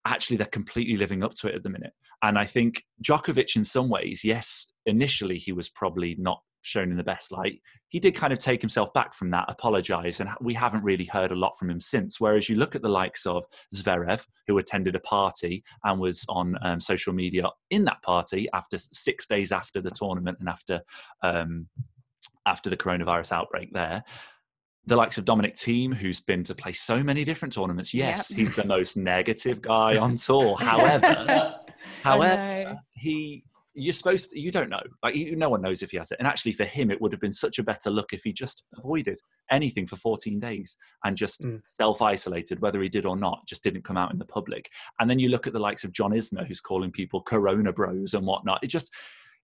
[SPEAKER 1] actually they're completely living up to it at the minute. And I think Djokovic in some ways yes initially he was probably not shown in the best light, he did kind of take himself back from that, apologize, and we haven't really heard a lot from him since. Whereas you look at the likes of Zverev, who attended a party and was on um, social media in that party after six days after the tournament and after um, after the coronavirus outbreak there. The likes of Dominic Thiem, who's been to play so many different tournaments. Yes, yep. he's the most negative guy on tour. However, however, he you're supposed to, you don't know. Like you, no one knows if he has it. And actually for him it would have been such a better look if he just avoided anything for 14 days and just mm. self-isolated whether he did or not just didn't come out in the public. And then you look at the likes of john isner who's calling people corona bros and whatnot. It just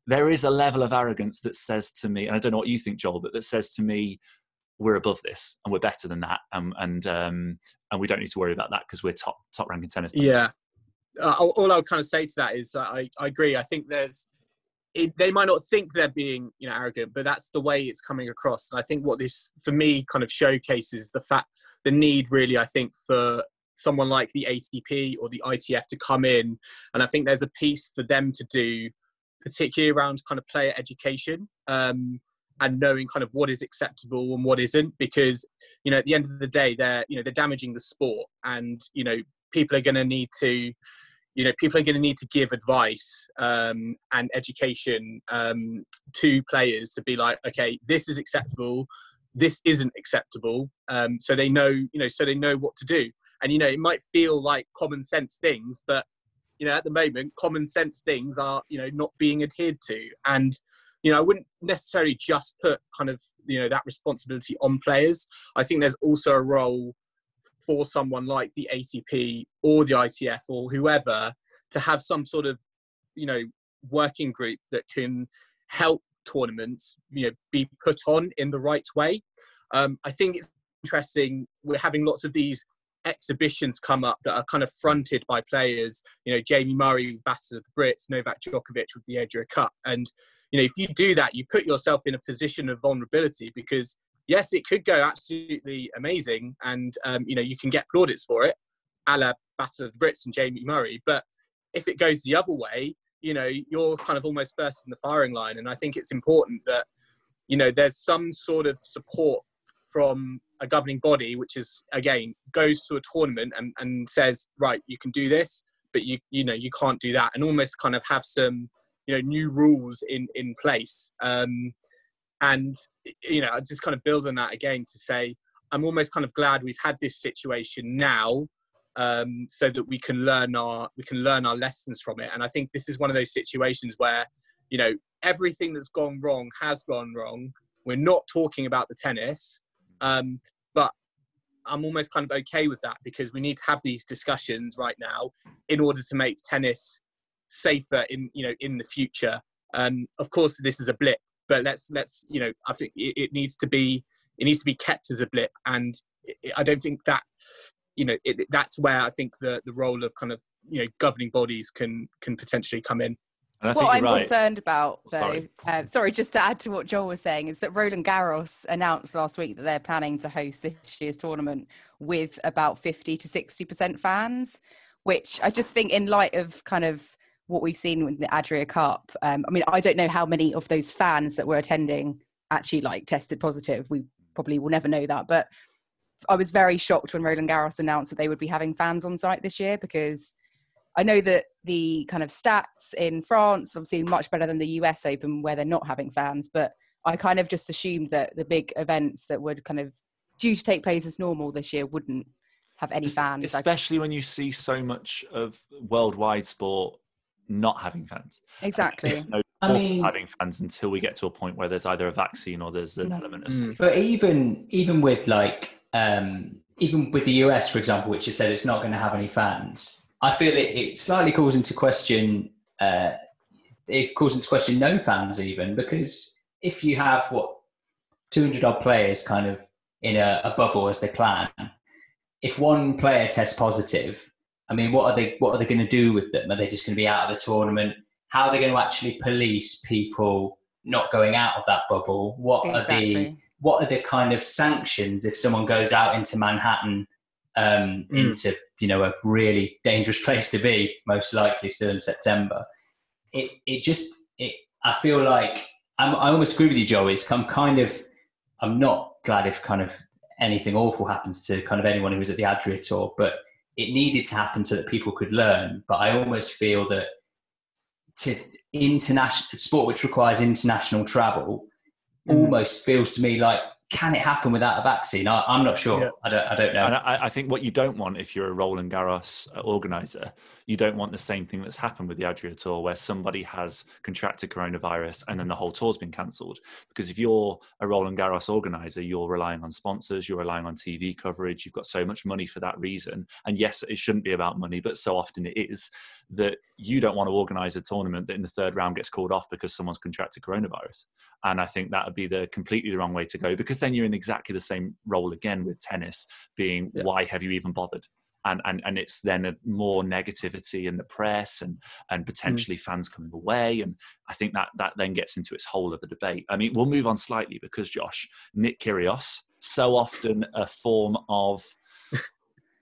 [SPEAKER 1] there is a level of arrogance that says to me and i don't know what you think joel but that says to me we're above this and we're better than that and and um, and we don't need to worry about that because we're top top ranking tennis
[SPEAKER 6] players. yeah uh, all I would kind of say to that is uh, I, I agree. I think there's it, they might not think they're being you know arrogant, but that's the way it's coming across. And I think what this for me kind of showcases the fact the need really I think for someone like the ATP or the ITF to come in, and I think there's a piece for them to do, particularly around kind of player education. Um, and knowing kind of what is acceptable and what isn't because you know at the end of the day they're you know they're damaging the sport and you know people are going to need to you know people are going to need to give advice um, and education um, to players to be like okay this is acceptable this isn't acceptable um, so they know you know so they know what to do. And you know it might feel like common sense things but you know at the moment common sense things are you know not being adhered to. And you know i wouldn't necessarily just put kind of you know that responsibility on players. I think there's also a role for someone like the ATP or the ITF or whoever to have some sort of, you know, working group that can help tournaments, you know, be put on in the right way. Um, I think it's interesting. We're having lots of these exhibitions come up that are kind of fronted by players. You know, Jamie Murray, Battle of the Brits, Novak Djokovic with the Adria Cup, and you know, if you do that, you put yourself in a position of vulnerability because yes, it could go absolutely amazing, and um, you know you can get plaudits for it, a la Battle of the Brits and Jamie Murray. But if it goes the other way, you know you're kind of almost first in the firing line, and I think it's important that you know there's some sort of support from a governing body, which is again goes to a tournament and, and says, right, you can do this, but you you know you can't do that, and almost kind of have some you know new rules in in place. Um, and you know, I just kind of build on that again to say I'm almost kind of glad we've had this situation now, um, so that we can learn our we can learn our lessons from it. And I think this is one of those situations where you know everything that's gone wrong has gone wrong. We're not talking about the tennis, um, but I'm almost kind of okay with that because we need to have these discussions right now in order to make tennis safer in you know in the future. Um, of course, this is a blip, but let's let's you know I think it, it needs to be it needs to be kept as a blip, and it, I don't think that you know it, that's where I think the the role of kind of you know governing bodies can can potentially come in.
[SPEAKER 5] what I'm right. concerned about, though, sorry. Uh, sorry, just to add to what Joel was saying, is that Roland Garros announced last week that they're planning to host this year's tournament with about 50 to 60% fans, which I just think, in light of kind of what we've seen with the Adria Cup, um, I mean, I don't know how many of those fans that were attending actually like tested positive. We probably will never know that, but I was very shocked when Roland Garros announced that they would be having fans on site this year because I know that the kind of stats in France obviously much better than the US Open where they're not having fans, but I kind of just assumed that the big events that would kind of due to take place as normal this year wouldn't have any fans.
[SPEAKER 1] Especially when you see so much of worldwide sport not having fans.
[SPEAKER 5] Exactly.
[SPEAKER 1] no I mean, having fans until we get to a point where there's either a vaccine or there's an element of.
[SPEAKER 3] Mm, but even even with like um, even with the US, for example, which has said it's not going to have any fans, I feel it, it slightly calls into question. Uh, it calls into question no fans even because if you have what 200 odd players kind of in a, a bubble as they plan, if one player tests positive, I mean, what are they what are they going to do with them? Are they just going to be out of the tournament? How are they going to actually police people not going out of that bubble? What exactly. are the what are the kind of sanctions if someone goes out into Manhattan um, mm. into you know a really dangerous place to be, most likely still in September. It it just it I feel like I'm, I almost agree with you, Joey. It's I'm kind of I'm not glad if kind of anything awful happens to kind of anyone who was at the Adria tour, but it needed to happen so that people could learn. But I almost feel that to international sport which requires international travel mm. almost feels to me like can it happen without a vaccine? I, am not sure. Yeah. I don't. I don't know.
[SPEAKER 1] And I, I, think what you don't want if you're a Roland Garros organizer, you don't want the same thing that's happened with the Adria Tour, where somebody has contracted coronavirus and then the whole tour's been cancelled. Because if you're a Roland Garros organizer, you're relying on sponsors, you're relying on TV coverage. You've got so much money for that reason. And yes, it shouldn't be about money, but so often it is that you don't want to organize a tournament that in the third round gets called off because someone's contracted coronavirus. And I think that would be the completely the wrong way to go because then you're in exactly the same role again with tennis, being yeah. why have you even bothered? And, and and it's then a more negativity in the press and and mm. potentially mm. fans coming away and I think that that then gets into its whole of the debate. I mean, we'll move on slightly because Josh Nick Kyrgios so often a form of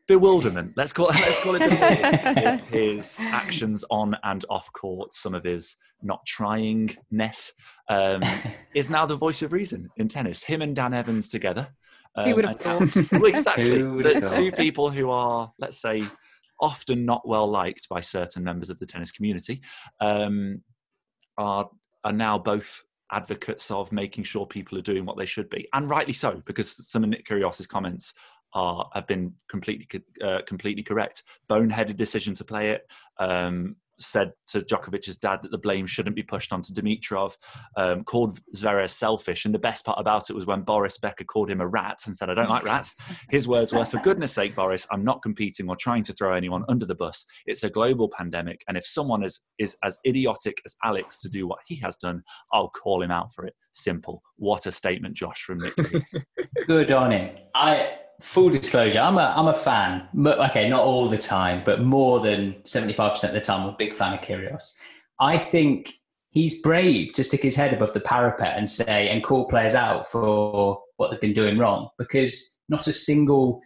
[SPEAKER 1] bewilderment. Let's call let's call it his actions on and off court, some of his not tryingness, um, is now the voice of reason in tennis. Him and Dan Evans together.
[SPEAKER 5] Um, who would have thought?
[SPEAKER 1] exactly. the two people who are, let's say, often not well liked by certain members of the tennis community, um, are are now both advocates of making sure people are doing what they should be, and rightly so, because some of Nick Kyrgios's comments are have been completely uh, completely correct. Boneheaded decision to play it. Um, said to Djokovic's dad that the blame shouldn't be pushed onto Dimitrov. Um, called Zverev selfish, and the best part about it was when Boris Becker called him a rat and said, "I don't like rats." His words were, "For goodness' sake, Boris, I'm not competing or trying to throw anyone under the bus. It's a global pandemic, and if someone is is as idiotic as Alex to do what he has done, I'll call him out for it. Simple. What a statement, Josh from Nick.
[SPEAKER 3] Good on him. I full disclosure, I'm a I'm a fan. Okay, not all the time, but more than seventy five percent of the time, I'm a big fan of Kyrgios. I think he's brave to stick his head above the parapet and say and call players out for what they've been doing wrong because not a single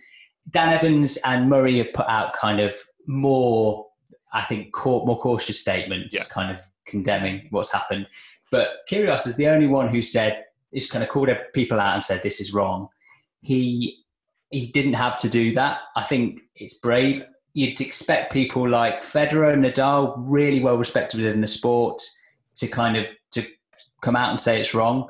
[SPEAKER 3] Dan Evans and Murray have put out kind of more, I think, more cautious statements, yeah. kind of condemning what's happened. But Kyrgios is the only one who said, he's kind of called people out and said, this is wrong. He he didn't have to do that. I think it's brave. You'd expect people like Federer, Nadal, really well respected within the sport, to kind of to come out and say it's wrong.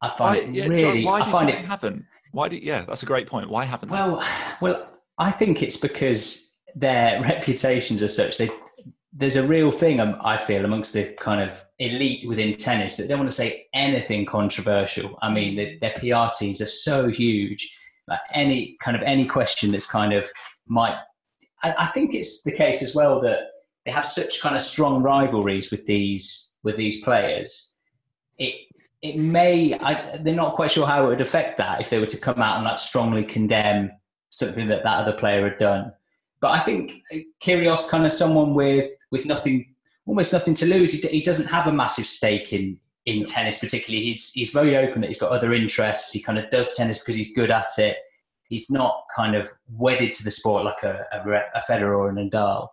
[SPEAKER 3] I find it really.
[SPEAKER 1] John, why
[SPEAKER 3] I find it
[SPEAKER 1] haven't. Why do? Yeah, that's a great point. Why haven't?
[SPEAKER 3] Well, they? well, I think it's because their reputations are such. They there's a real thing um, I feel amongst the kind of elite within tennis that don't want to say anything controversial. I mean, the, their PR teams are so huge Like any kind of any question that's kind of might. I, I think it's the case as well that they have such kind of strong rivalries with these with these players. It it may I, they're not quite sure how it would affect that if they were to come out and like strongly condemn something that that other player had done. But I think uh, Kyrgios kind of someone with with nothing, almost nothing to lose. He, he doesn't have a massive stake in in tennis, particularly. He's he's very open that he's got other interests. He kind of does tennis because he's good at it. He's not kind of wedded to the sport like a, a, a Federer or a Nadal.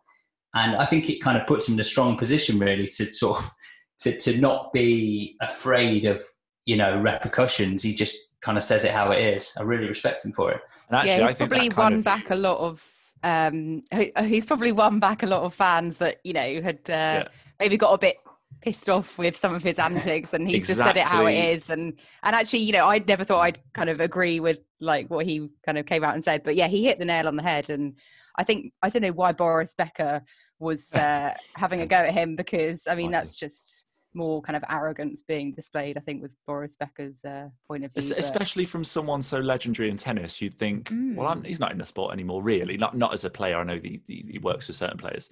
[SPEAKER 3] And I think it kind of puts him in a strong position, really, to sort of to to not be afraid of you know repercussions. He just kind of says it how it is. I really respect him for it.
[SPEAKER 5] Actually, yeah, he's probably won of... back a lot of. Um, he's probably won back a lot of fans that you know had uh, yeah. maybe got a bit pissed off with some of his antics and he's exactly. just said it how it is and and actually you know i never thought i'd kind of agree with like what he kind of came out and said but yeah he hit the nail on the head and i think i don't know why boris becker was uh, having a go at him because i mean that's just more kind of arrogance being displayed, I think, with Boris Becker's uh, point of view.
[SPEAKER 1] Especially from someone so legendary in tennis, you'd think, mm. well, I'm, he's not in the sport anymore, really. Not not as a player. I know he, he works with certain players,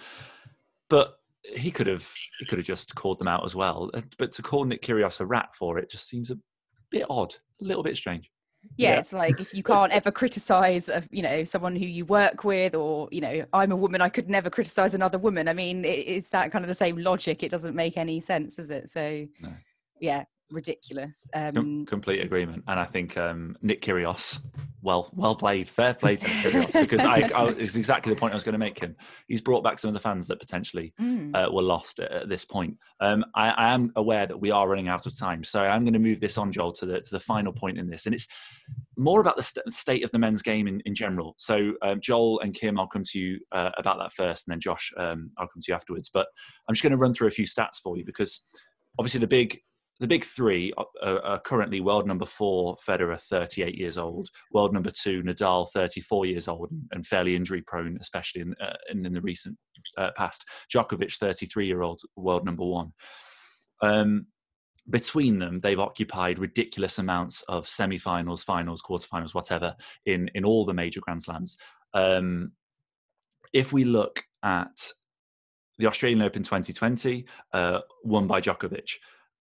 [SPEAKER 1] but he could have he could have just called them out as well. But to call Nick Kyrgios a rat for it just seems a bit odd, a little bit strange.
[SPEAKER 5] Yeah, yeah, it's like if you can't ever criticize a, you know someone who you work with or you know i'm a woman i could never criticize another woman. I mean it, it's that kind of the same logic. It doesn't make any sense does it? So no. yeah ridiculous. Um,
[SPEAKER 1] Com- complete agreement, and I think um, Nick Kyrgios, well, well played, fair play to Nick Kyrgios, because I, I is exactly the point I was going to make him. He's brought back some of the fans that potentially mm. uh, were lost at, at this point. Um, I, I, am aware that we are running out of time, so I'm going to move this on, Joel, to the to the final point in this, and it's more about the st- state of the men's game in, in general. So, um, Joel and Kim, I'll come to you uh, about that first, and then Josh, um, I'll come to you afterwards. But I'm just going to run through a few stats for you because obviously the big the big three are, are, currently world number four, Federer, 38 years old, world number two, Nadal, 34 years old, and fairly injury prone, especially in, uh, in, in, the recent uh, past. Djokovic, 33 year old, world number one. Um, between them, they've occupied ridiculous amounts of semi-finals, finals, quarterfinals, whatever, in in all the major Grand Slams. Um, if we look at the Australian Open 2020, uh, won by Djokovic.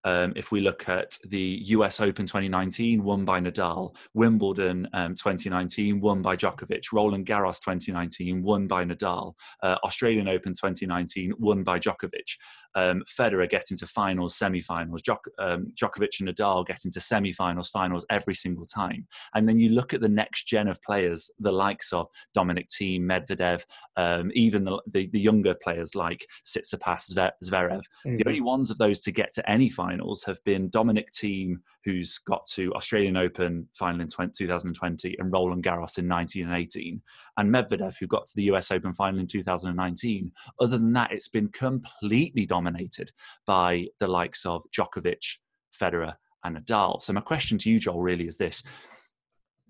[SPEAKER 1] Um, if we look at the US Open 2019, won by Nadal, Wimbledon um, 2019, won by Djokovic, Roland Garros 2019, won by Nadal, uh, Australian Open 2019, won by Djokovic um, Federer get into finals, semi-finals, Djok- um, Djokovic and Nadal get into semi-finals, finals every single time. And then you look at the next gen of players, the likes of Dominic Thiem, Medvedev, um, even the, the, the, younger players like Tsitsipas, Zverev. Mm-hmm. The only ones of those to get to any finals have been Dominic Thiem, who's got to Australian Open final in 20, 2020 and Roland Garros in 19 and 18, and Medvedev, who got to the US Open final in 2019. Other than that, it's been completely dominated by the likes of Djokovic, Federer, and Nadal. So my question to you, Joel, really is this: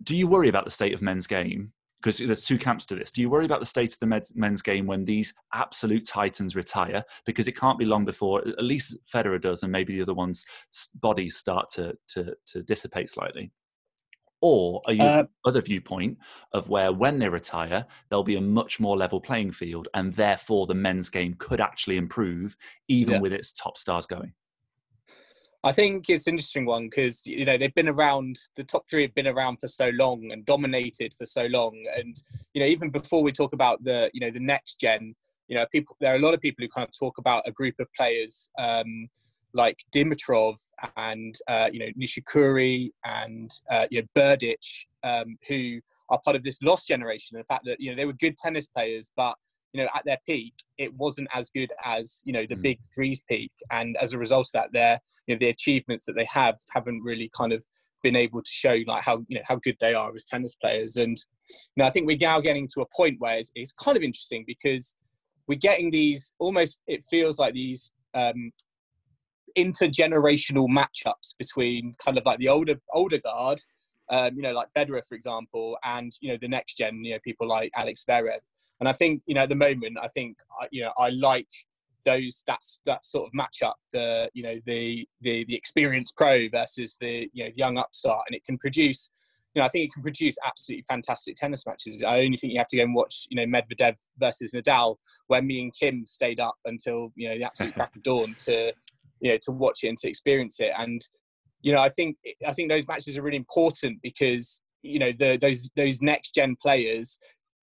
[SPEAKER 1] Do you worry about the state of men's game? Because there's two camps to this. Do you worry about the state of the men's game when these absolute titans retire? Because it can't be long before, at least Federer does, and maybe the other ones' bodies start to to, to dissipate slightly. Or are you uh, other viewpoint of where when they retire, there'll be a much more level playing field and therefore the men's game could actually improve even yeah. with its top stars going?
[SPEAKER 6] I think it's an interesting one because you know they've been around. The top three have been around for so long and dominated for so long, and you know even before we talk about the you know the next gen, you know people there are a lot of people who kind of talk about a group of players um, like Dimitrov and uh, you know Nishikori and uh, you know Berdych, um, who are part of this lost generation. The fact that you know they were good tennis players, but you know at their peak it wasn't as good as you know the mm. big threes peak, and as a result of that, their you know the achievements that they have haven't really kind of been able to show like how you know how good they are as tennis players. And you know I think we're now getting to a point where it's, it's kind of interesting because we're getting these almost it feels like these um, intergenerational matchups between kind of like the older older guard, um, you know, like Federer, for example, and you know the next gen, you know, people like Alex Zverev. And I think you know at the moment, I think you know I like those that's that sort of matchup the you know the the the experienced pro versus the you know young upstart, and it can produce you know, I think it can produce absolutely fantastic tennis matches. I only think you have to go and watch, you know, Medvedev versus Nadal, where me and Kim stayed up until you know the absolute crack of dawn to, you know, to watch it and to experience it. And you know, I think I think those matches are really important because you know the, those those next gen players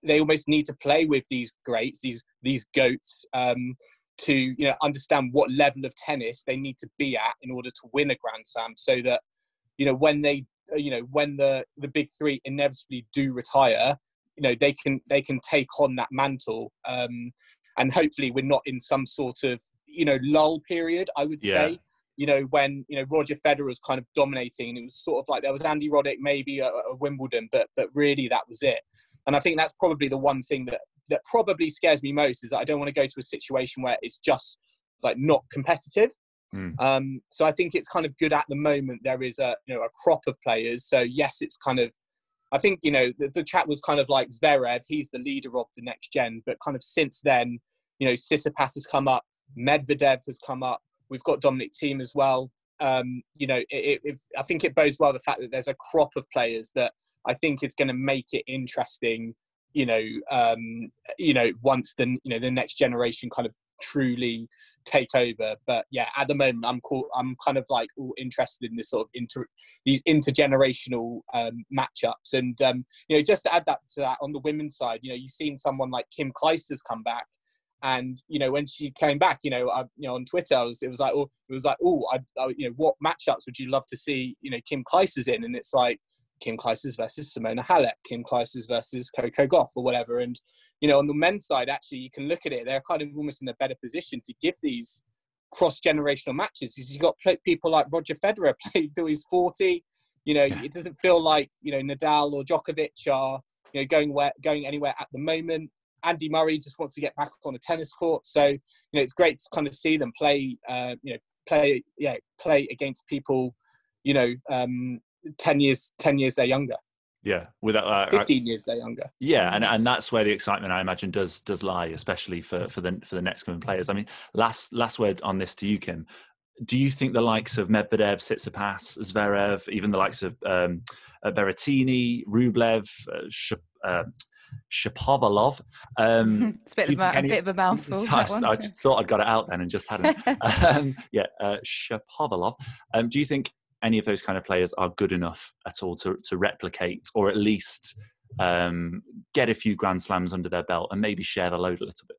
[SPEAKER 6] they almost need to play with these greats, these these goats, um, to you know understand what level of tennis they need to be at in order to win a Grand Slam, so that you know when they you know when the the big three inevitably do retire, you know they can they can take on that mantle, um, and hopefully we're not in some sort of you know lull period. I would
[SPEAKER 1] Yeah.
[SPEAKER 6] say you know, when you know Roger Federer was kind of dominating, and it was sort of like there was Andy Roddick maybe at, at Wimbledon, but but really that was it. And I think that's probably the one thing that that probably scares me most is that I don't want to go to a situation where it's just like not competitive.
[SPEAKER 1] Mm.
[SPEAKER 6] Um, so I think it's kind of good at the moment. There is a you know a crop of players. So yes, it's kind of. I think you know the, the chat was kind of like Zverev. He's the leader of the next gen, but kind of since then, you know, Tsitsipas has come up, Medvedev has come up. We've got Dominic Thiem as well. Um, you know, it, it, I think it bodes well the fact that there's a crop of players that I think is going to make it interesting. You know, um, you know, once the you know the next generation kind of truly take over. But yeah, at the moment, I'm cool. I'm kind of like all interested in this sort of inter these intergenerational um, matchups. And um, you know, just to add that to that on the women's side, you know, you've seen someone like Kim Clijsters come back. And you know when she came back, you know, I, you know on Twitter, I was it was like, oh, it was like, oh, I, I, you know, what matchups would you love to see, you know, Kim Clijsters in? And it's like Kim Clijsters versus Simona Halep, Kim Clijsters versus Coco Gauff, or whatever. And you know, on the men's side, actually, you can look at it; they're kind of almost in a better position to give these cross generational matches. Because you've got people like Roger Federer playing till he's forty. You know, it doesn't feel like you know Nadal or Djokovic are you know going where going anywhere at the moment. Andy Murray just wants to get back on a tennis court, so you know it's great to kind of see them play. Uh, you know, play yeah, play against people. You know, um, ten years ten years they're younger,
[SPEAKER 1] Yeah, without uh, I-
[SPEAKER 6] fifteen years they're younger.
[SPEAKER 1] Yeah, and, and that's where the excitement I imagine does does lie, especially for for the for the next coming players. I mean, last last word on this to you, Kim. Do you think the likes of Medvedev, Tsitsipas, Zverev, even the likes of um, uh, Berrettini, Rublev, uh, Sh- uh, Shapovalov, um,
[SPEAKER 5] it's a bit, of a,
[SPEAKER 1] any-
[SPEAKER 5] bit of a mouthful.
[SPEAKER 1] I,
[SPEAKER 5] one.
[SPEAKER 1] I thought I'd got it out then and just hadn't. um, yeah, uh, Shapovalov. Um, do you think any of those kind of players are good enough at all to, to replicate or at least um, get a few Grand Slams under their belt and maybe share the load a little bit?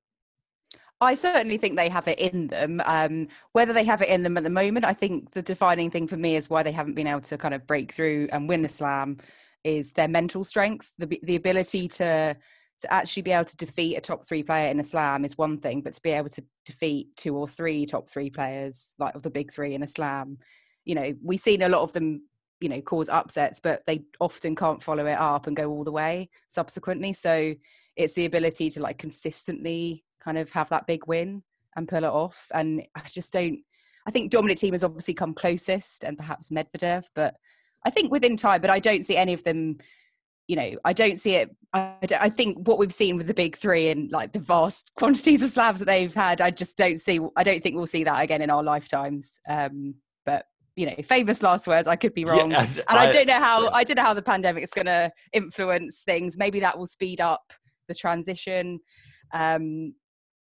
[SPEAKER 5] I certainly think they have it in them. Um, whether they have it in them at the moment, I think the defining thing for me is why they haven't been able to kind of break through and win a slam is their mental strength, the the ability to to actually be able to defeat a top three player in a slam is one thing, but to be able to defeat two or three top three players, like of the big three in a slam, you know, we've seen a lot of them, you know, cause upsets, but they often can't follow it up and go all the way subsequently. So it's the ability to like consistently kind of have that big win and pull it off. And I just don't. I think Dominic Thiem has obviously come closest, and perhaps Medvedev, but I think within time. But I don't see any of them. You know, I don't see it. I, I think what we've seen with the big three and like the vast quantities of slams that they've had, I just don't see. I don't think we'll see that again in our lifetimes. Um, but you know, famous last words. I could be wrong
[SPEAKER 1] Yeah,
[SPEAKER 5] and I, don't know how
[SPEAKER 1] yeah.
[SPEAKER 5] I don't know how the pandemic is going to influence things. Maybe that will speed up the transition. Um,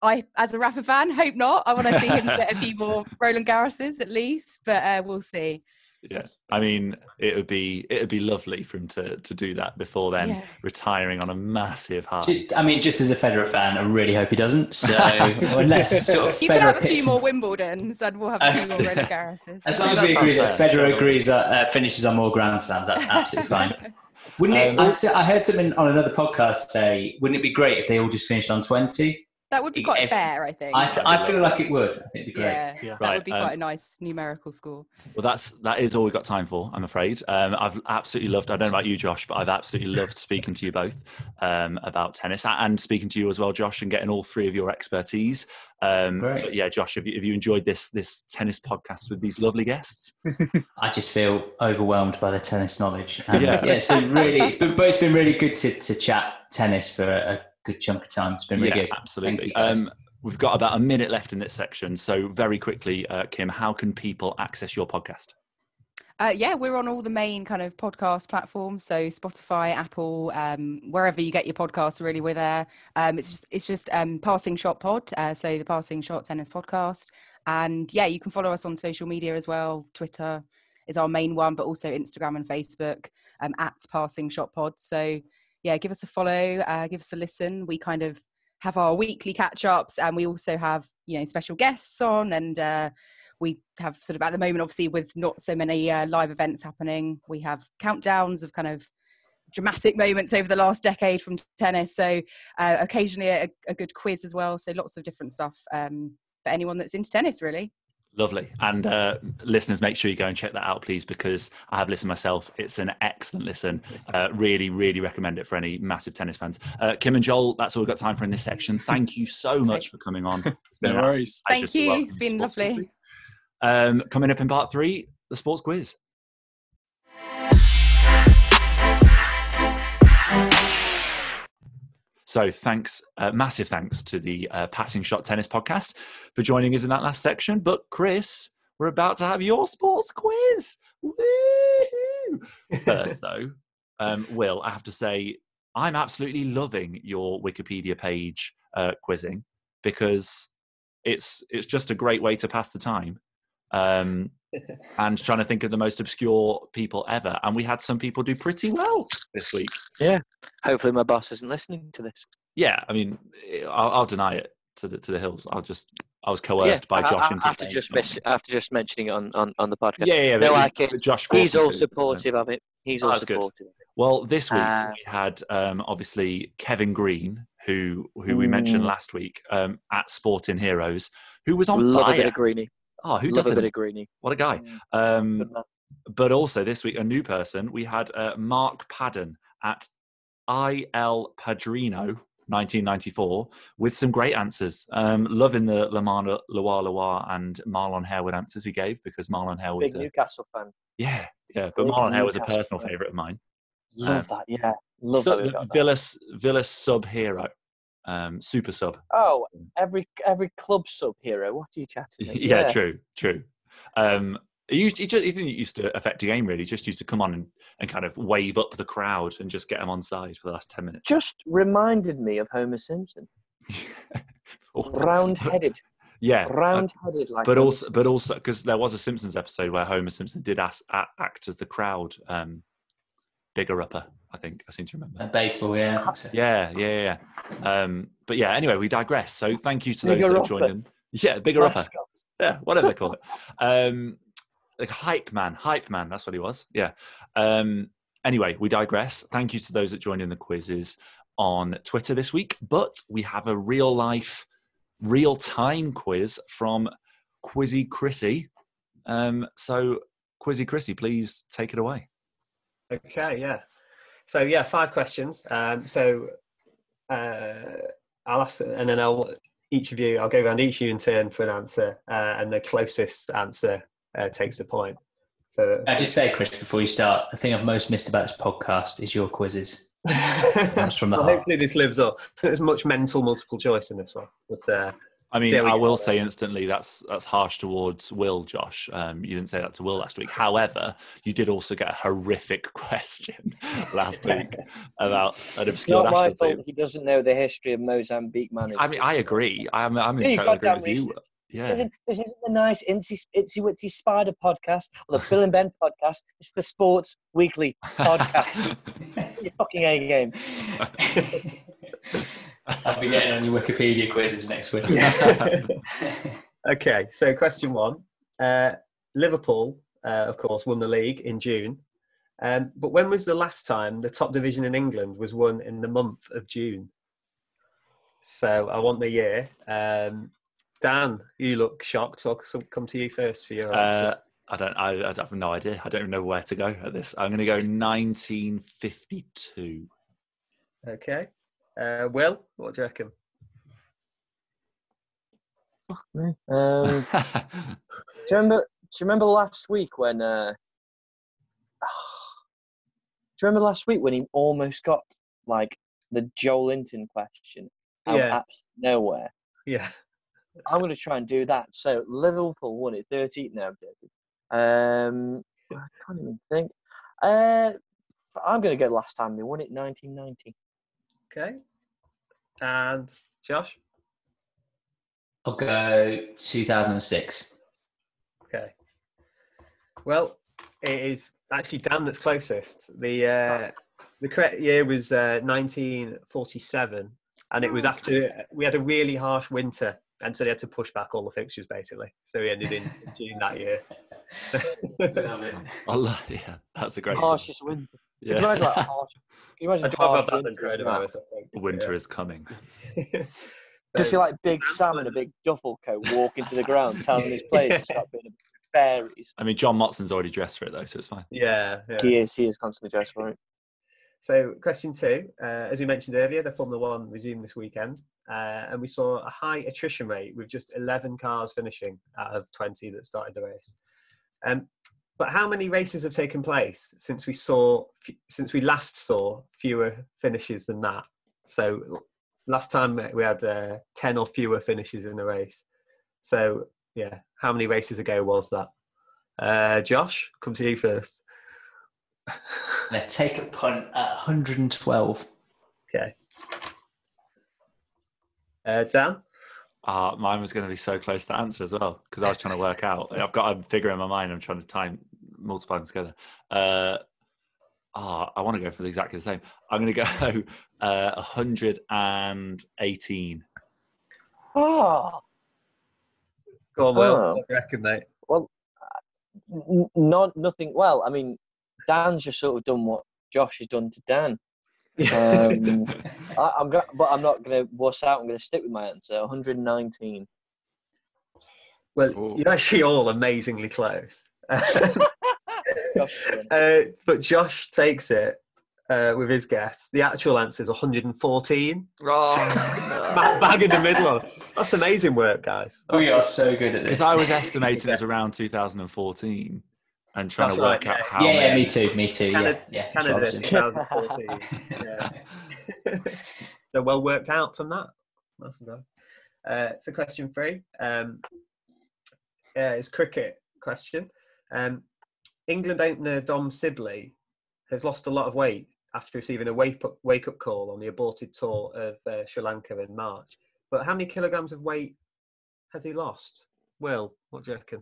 [SPEAKER 5] I, as a Rafa fan, hope not. I want to see him get a few more Roland Garroses at least, but uh, we'll see.
[SPEAKER 1] Yeah, I mean, it would be it would be lovely for him to to do that before then
[SPEAKER 5] Yeah.
[SPEAKER 1] retiring on a massive high.
[SPEAKER 3] Ju- I mean, just as a Federer fan, I really hope he doesn't. So unless sort of
[SPEAKER 5] You can
[SPEAKER 3] Federer
[SPEAKER 5] have a few more Wimbledons, and we'll have a few more Roland Garroses.
[SPEAKER 3] As long as
[SPEAKER 1] That
[SPEAKER 3] we agree that
[SPEAKER 1] fair,
[SPEAKER 3] Federer
[SPEAKER 1] sure.
[SPEAKER 3] agrees uh, uh, finishes on more Grand Slams, that's absolutely fine. Wouldn't it?
[SPEAKER 1] Um,
[SPEAKER 3] I I heard something on another podcast say, wouldn't it be great if they all just finished on twenty?
[SPEAKER 5] That would be quite
[SPEAKER 3] If-
[SPEAKER 5] fair, I think.
[SPEAKER 3] I, th- I feel like it would. I think it'd be great.
[SPEAKER 5] yeah,
[SPEAKER 2] Yeah.
[SPEAKER 5] that
[SPEAKER 1] Right,
[SPEAKER 5] would be
[SPEAKER 1] um,
[SPEAKER 5] quite a nice numerical score.
[SPEAKER 1] Well, that's that is all we've got time for. I'm afraid. Um, I've absolutely loved. I don't know about you, Josh, but I've absolutely loved speaking to you both um, about tennis and speaking to you as well, Josh, and getting all three of your expertise. Um,
[SPEAKER 3] Great.
[SPEAKER 1] but yeah, Josh, have you, have you enjoyed this this tennis podcast with these lovely guests?
[SPEAKER 3] I just feel overwhelmed by the tennis knowledge. And
[SPEAKER 1] Yeah.
[SPEAKER 3] yeah. it's been really, it's been, but it's been really good to, to chat tennis for a, a good chunk of time. It's been really
[SPEAKER 1] yeah,
[SPEAKER 3] good.
[SPEAKER 1] absolutely.
[SPEAKER 3] Thank you, guys.
[SPEAKER 1] um, we've got about a minute left in this section, so very quickly, uh, Kim, how can people access your podcast?
[SPEAKER 5] Uh, yeah, we're on all the main kind of podcast platforms, so Spotify, Apple, um, wherever you get your podcasts. Really, we're there. Um, it's just it's just um, Passing Shot Pod, uh, so the Passing Shot Tennis Podcast, and yeah, you can follow us on social media as well. Twitter is our main one, but also Instagram and Facebook um, at Passing Shot Pod. So yeah, give us a follow, uh, give us a listen. We kind of have our weekly catch ups, and we also have you know special guests on and. Uh, we have sort of at the moment obviously with not so many uh, live events happening we have countdowns of kind of dramatic moments over the last decade from tennis so uh, occasionally a, a, good quiz as well so lots of different stuff um, for anyone that's into tennis really
[SPEAKER 1] Lovely. And uh, listeners, make sure you go and check that out, please, because I have listened myself. It's an excellent listen. Uh, really, really recommend it for any massive tennis fans. Uh, Kim and Joel, that's all we've got time for in this section. Thank you so much for coming on.
[SPEAKER 6] It's been no worries.
[SPEAKER 5] Thank you. It's been lovely.
[SPEAKER 1] Um, coming up in part three, the sports quiz. So, thanks, uh, massive thanks to the uh, Passing Shot Tennis podcast for joining us in that last section. But, Chris, we're about to have your sports quiz. Woo-hoo! First, though, um, Will, I have to say, I'm absolutely loving your Wikipedia page uh, quizzing because it's it's just a great way to pass the time um, and trying to think of the most obscure people ever. And we had some people do pretty well this week.
[SPEAKER 4] Yeah. Hopefully, my boss isn't listening to this.
[SPEAKER 1] Yeah, I mean, I'll, I'll deny it to the to the hills. I'll just I was coerced yeah, by Josh
[SPEAKER 4] I,
[SPEAKER 1] into
[SPEAKER 4] after just miss, after just mentioning it on, on, on the podcast.
[SPEAKER 1] Yeah, yeah.
[SPEAKER 4] No, like it.
[SPEAKER 1] Josh,
[SPEAKER 4] he's all supportive so. of it. He's
[SPEAKER 1] oh,
[SPEAKER 4] all supportive.
[SPEAKER 1] Well, this week uh, we had um, obviously Kevin Green, who who we mentioned last week um, at Sporting Heroes, who was on
[SPEAKER 4] love
[SPEAKER 1] fire.
[SPEAKER 4] a bit of Greeny.
[SPEAKER 1] Oh, who
[SPEAKER 4] Love
[SPEAKER 1] doesn't?
[SPEAKER 4] a bit of Greeny.
[SPEAKER 1] What a guy. Um, but also this week, a new person. We had uh, Mark Padden at IL Padrino 1994 with some great answers. Um, loving the Lamar Loire Loire and Marlon Harewood answers he gave because Marlon Harewood
[SPEAKER 4] big Newcastle fan.
[SPEAKER 1] Yeah, yeah. But big Marlon Harewood was a personal favourite of mine.
[SPEAKER 4] Love um, that. Yeah, love
[SPEAKER 1] so,
[SPEAKER 4] that.
[SPEAKER 1] Villas Villas sub hero um, super sub.
[SPEAKER 4] Oh, every every club sub hero. What are you chatting? About?
[SPEAKER 1] yeah, yeah, true, true. Um, he, used, he, just, he didn't used to affect a game really. He just used to come on and, and kind of wave up the crowd and just get them on side for the last ten minutes.
[SPEAKER 4] Just reminded me of Homer Simpson. Round-headed.
[SPEAKER 1] Yeah,
[SPEAKER 4] round-headed. Like
[SPEAKER 1] but Homer also, Simpson. but also because there was a Simpsons episode where Homer Simpson did ask, act as the crowd um, bigger upper. I think I seem to remember.
[SPEAKER 3] And baseball, yeah.
[SPEAKER 1] Yeah, yeah, yeah. Um, but yeah, anyway, we digress. So thank you to those bigger that joined in. Yeah, bigger upper. Yeah, whatever they call it. Um, like hype man, hype man. That's what he was. Yeah. Um, anyway, we digress. Thank you to those that joined in the quizzes on Twitter this week. But we have a real life, real time quiz from Quizzy Chrissy. Um, so, Quizzy Chrissy, please take it away.
[SPEAKER 2] Okay, yeah. So yeah, five questions. Um, so uh, I'll ask, and then I'll each of you. I'll go around each of you in turn for an answer, uh, and the closest answer uh, takes the point. For,
[SPEAKER 3] I just say, Chris, before you start, the thing I've most missed about this podcast is your quizzes. That's from the
[SPEAKER 2] well. Hopefully, this lives up. There's much mental multiple choice in this one, but uh,
[SPEAKER 1] I mean, I will say instantly that's that's harsh towards Will, Josh. Um, you didn't say that to Will last week. However, you did also get a horrific question last week about an obscure
[SPEAKER 4] Not
[SPEAKER 1] national
[SPEAKER 4] team. He doesn't know the history of Mozambique management.
[SPEAKER 1] I mean, I agree. I'm, I'm in total agreement with you.
[SPEAKER 4] Yeah. This, isn't, this isn't the nice itsy, itsy witsy spider podcast or the Bill and Ben podcast. It's the Sports Weekly podcast. Your fucking A game.
[SPEAKER 3] I'll be getting on your Wikipedia quizzes next week.
[SPEAKER 2] okay, so question one. Uh, Liverpool, uh, of course, won the league in June. Um, but when was the last time the top division in England was won in the month of June? So I want the year. Um, Dan, you look shocked. I'll come to you first for your answer. Uh,
[SPEAKER 1] I don't. I, I have no idea. I don't even know where to go at this. I'm going to go 1952.
[SPEAKER 2] Okay. Uh, Will, what do you reckon?
[SPEAKER 4] Um, do you remember? Do you remember last week when? Uh, do you remember last week when he almost got like the Joelinton question out
[SPEAKER 2] yeah.
[SPEAKER 4] of nowhere?
[SPEAKER 2] Yeah.
[SPEAKER 4] I'm going to try and do that. So Liverpool won it 13. No, I'm. Um, I can't even think. Uh, I'm going to go last time they won it, 1990.
[SPEAKER 2] Okay. And Josh?
[SPEAKER 3] I'll go 2006.
[SPEAKER 2] Okay. Well, it is actually Dan that's closest. The uh, the correct year was uh, 1947, and it was after we had a really harsh winter, and so they had to push back all the fixtures basically. So we ended in June that year.
[SPEAKER 1] I love, yeah, that's a great. song.
[SPEAKER 4] Harshest winter. Can you
[SPEAKER 1] Yeah.
[SPEAKER 4] imagine like harsh? Can you imagine harsh
[SPEAKER 2] that than
[SPEAKER 4] winters, man?
[SPEAKER 2] coronavirus. I.
[SPEAKER 1] Winter is coming.
[SPEAKER 2] Yeah.
[SPEAKER 4] Just see like Big Sam in a big duffel coat walk into the ground, telling his players to stop being fairies.
[SPEAKER 1] I mean, John Motson's already dressed for it though, so it's fine.
[SPEAKER 2] yeah, yeah.
[SPEAKER 4] He is. He is constantly dressed for it.
[SPEAKER 2] So, question two, uh, as we mentioned earlier, the Formula One resumed this weekend, uh, and we saw a high attrition rate with just 11 cars finishing out of 20 that started the race. Um, but how many races have taken place since we saw since we last saw fewer finishes than that? So, last time we had uh, 10 or fewer finishes in a race. So, yeah, how many races ago was that? Uh, Josh, come to you first.
[SPEAKER 3] I'm take a punt at 112.
[SPEAKER 2] Okay. Uh, Dan?
[SPEAKER 1] Uh, mine was going to be so close to answer as well because I was trying to work out. I've got a figure in my mind. I'm trying to time multiply them together. Uh, ah, I want to go for exactly the same. I'm going to go uh, 118.
[SPEAKER 4] Oh,
[SPEAKER 2] Go on, Will.
[SPEAKER 4] Oh.
[SPEAKER 2] What do you reckon, mate?
[SPEAKER 4] n- not nothing. Well, I mean, Dan's just sort of done what Josh has done to Dan. Um, I, I'm go- but I'm not going to wuss out. I'm going to stick with my answer. 119.
[SPEAKER 2] Well,
[SPEAKER 1] Ooh.
[SPEAKER 2] you're actually all amazingly close.
[SPEAKER 4] Josh
[SPEAKER 2] uh, but Josh takes it uh, with his guess. The actual answer is 114.
[SPEAKER 1] Oh,
[SPEAKER 2] Smack bang in the middle of. That's amazing work, guys.
[SPEAKER 3] We are so good at this.
[SPEAKER 1] Because I was estimating it was around 2014 and trying
[SPEAKER 2] That's
[SPEAKER 1] to work
[SPEAKER 2] right,
[SPEAKER 1] out
[SPEAKER 2] yeah.
[SPEAKER 1] how
[SPEAKER 3] yeah, yeah, me too, me too.
[SPEAKER 2] Canada-
[SPEAKER 3] yeah, yeah. that's what I was
[SPEAKER 2] Canada
[SPEAKER 3] doing.
[SPEAKER 2] 2014. yeah. so well worked out from that. Well done. Uh, so question three um, uh, is cricket question. Um, England opener Dom Sibley has lost a lot of weight after receiving a wake up, wake up call on the aborted tour of uh, Sri Lanka in March. But how many kilograms of weight has he lost? Will, what do you reckon?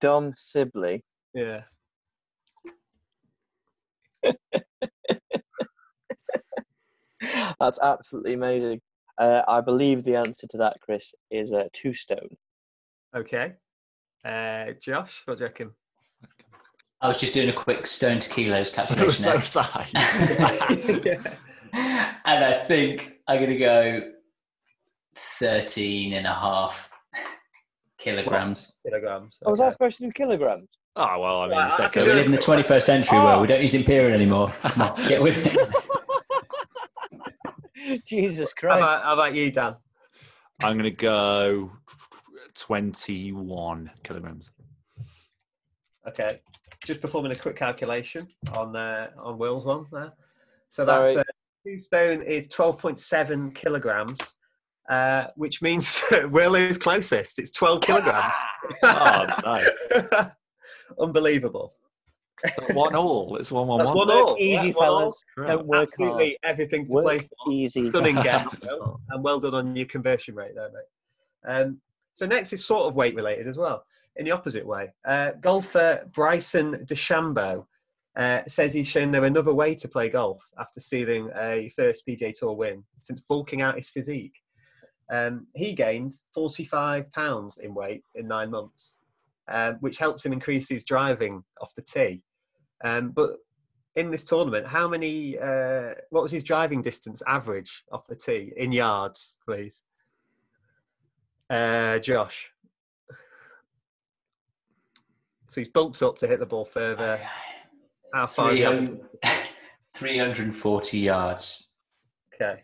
[SPEAKER 4] Dom Sibley.
[SPEAKER 2] Yeah.
[SPEAKER 4] That's absolutely amazing. Uh, I believe the answer to that, Chris, is uh, two stone.
[SPEAKER 2] Okay. Uh, Josh, what do you reckon?
[SPEAKER 3] I was just doing a quick stone to kilos
[SPEAKER 1] So,
[SPEAKER 3] calculation.
[SPEAKER 1] so
[SPEAKER 3] there.
[SPEAKER 1] was I.
[SPEAKER 2] yeah.
[SPEAKER 3] and I think I'm going to go 13 and a half kilograms.
[SPEAKER 2] Kilograms.
[SPEAKER 4] Oh, was
[SPEAKER 2] okay.
[SPEAKER 4] that supposed to be kilograms?
[SPEAKER 1] Oh well, I mean,
[SPEAKER 2] Well,
[SPEAKER 1] it's
[SPEAKER 2] I
[SPEAKER 1] like
[SPEAKER 2] can
[SPEAKER 1] a-
[SPEAKER 3] We live in the 21st century
[SPEAKER 4] Oh.
[SPEAKER 3] where we don't use imperial anymore. On, get with it.
[SPEAKER 4] Jesus
[SPEAKER 2] How
[SPEAKER 4] Christ.
[SPEAKER 2] about, how about you, Dan?
[SPEAKER 1] I'm going to go 21 kilograms.
[SPEAKER 2] Okay. Just performing a quick calculation on uh, on Will's one there. So
[SPEAKER 4] Sorry.
[SPEAKER 2] that's uh, two stone is 12.7 kilograms, uh, which means Will is closest. It's 12 kilograms.
[SPEAKER 1] Oh, nice.
[SPEAKER 2] Unbelievable.
[SPEAKER 1] So one all. It's one one
[SPEAKER 2] That's
[SPEAKER 1] one.
[SPEAKER 2] one
[SPEAKER 4] Work
[SPEAKER 2] all.
[SPEAKER 4] easy,
[SPEAKER 2] Yeah, one all.
[SPEAKER 4] fellas. Don't work
[SPEAKER 2] Absolutely
[SPEAKER 4] hard.
[SPEAKER 2] everything to
[SPEAKER 4] Work
[SPEAKER 2] play for.
[SPEAKER 4] easy.
[SPEAKER 2] Stunning guess, Will, and well done on your conversion rate there, mate. Um, so next is sort of weight related as well, in the opposite way. Uh, golfer Bryson DeChambeau uh, says he's shown there another way to play golf after sealing a first PGA Tour win since bulking out his physique. Um, he gained 45 pounds in weight in nine months, um, which helps him increase his driving off the tee. Um, but in this tournament, how many? Uh, what was his driving distance average off the tee in yards, please? Uh, Josh. So he's bulked up to hit the ball further. How far? do you have-
[SPEAKER 3] 300 340 yards.
[SPEAKER 2] Okay.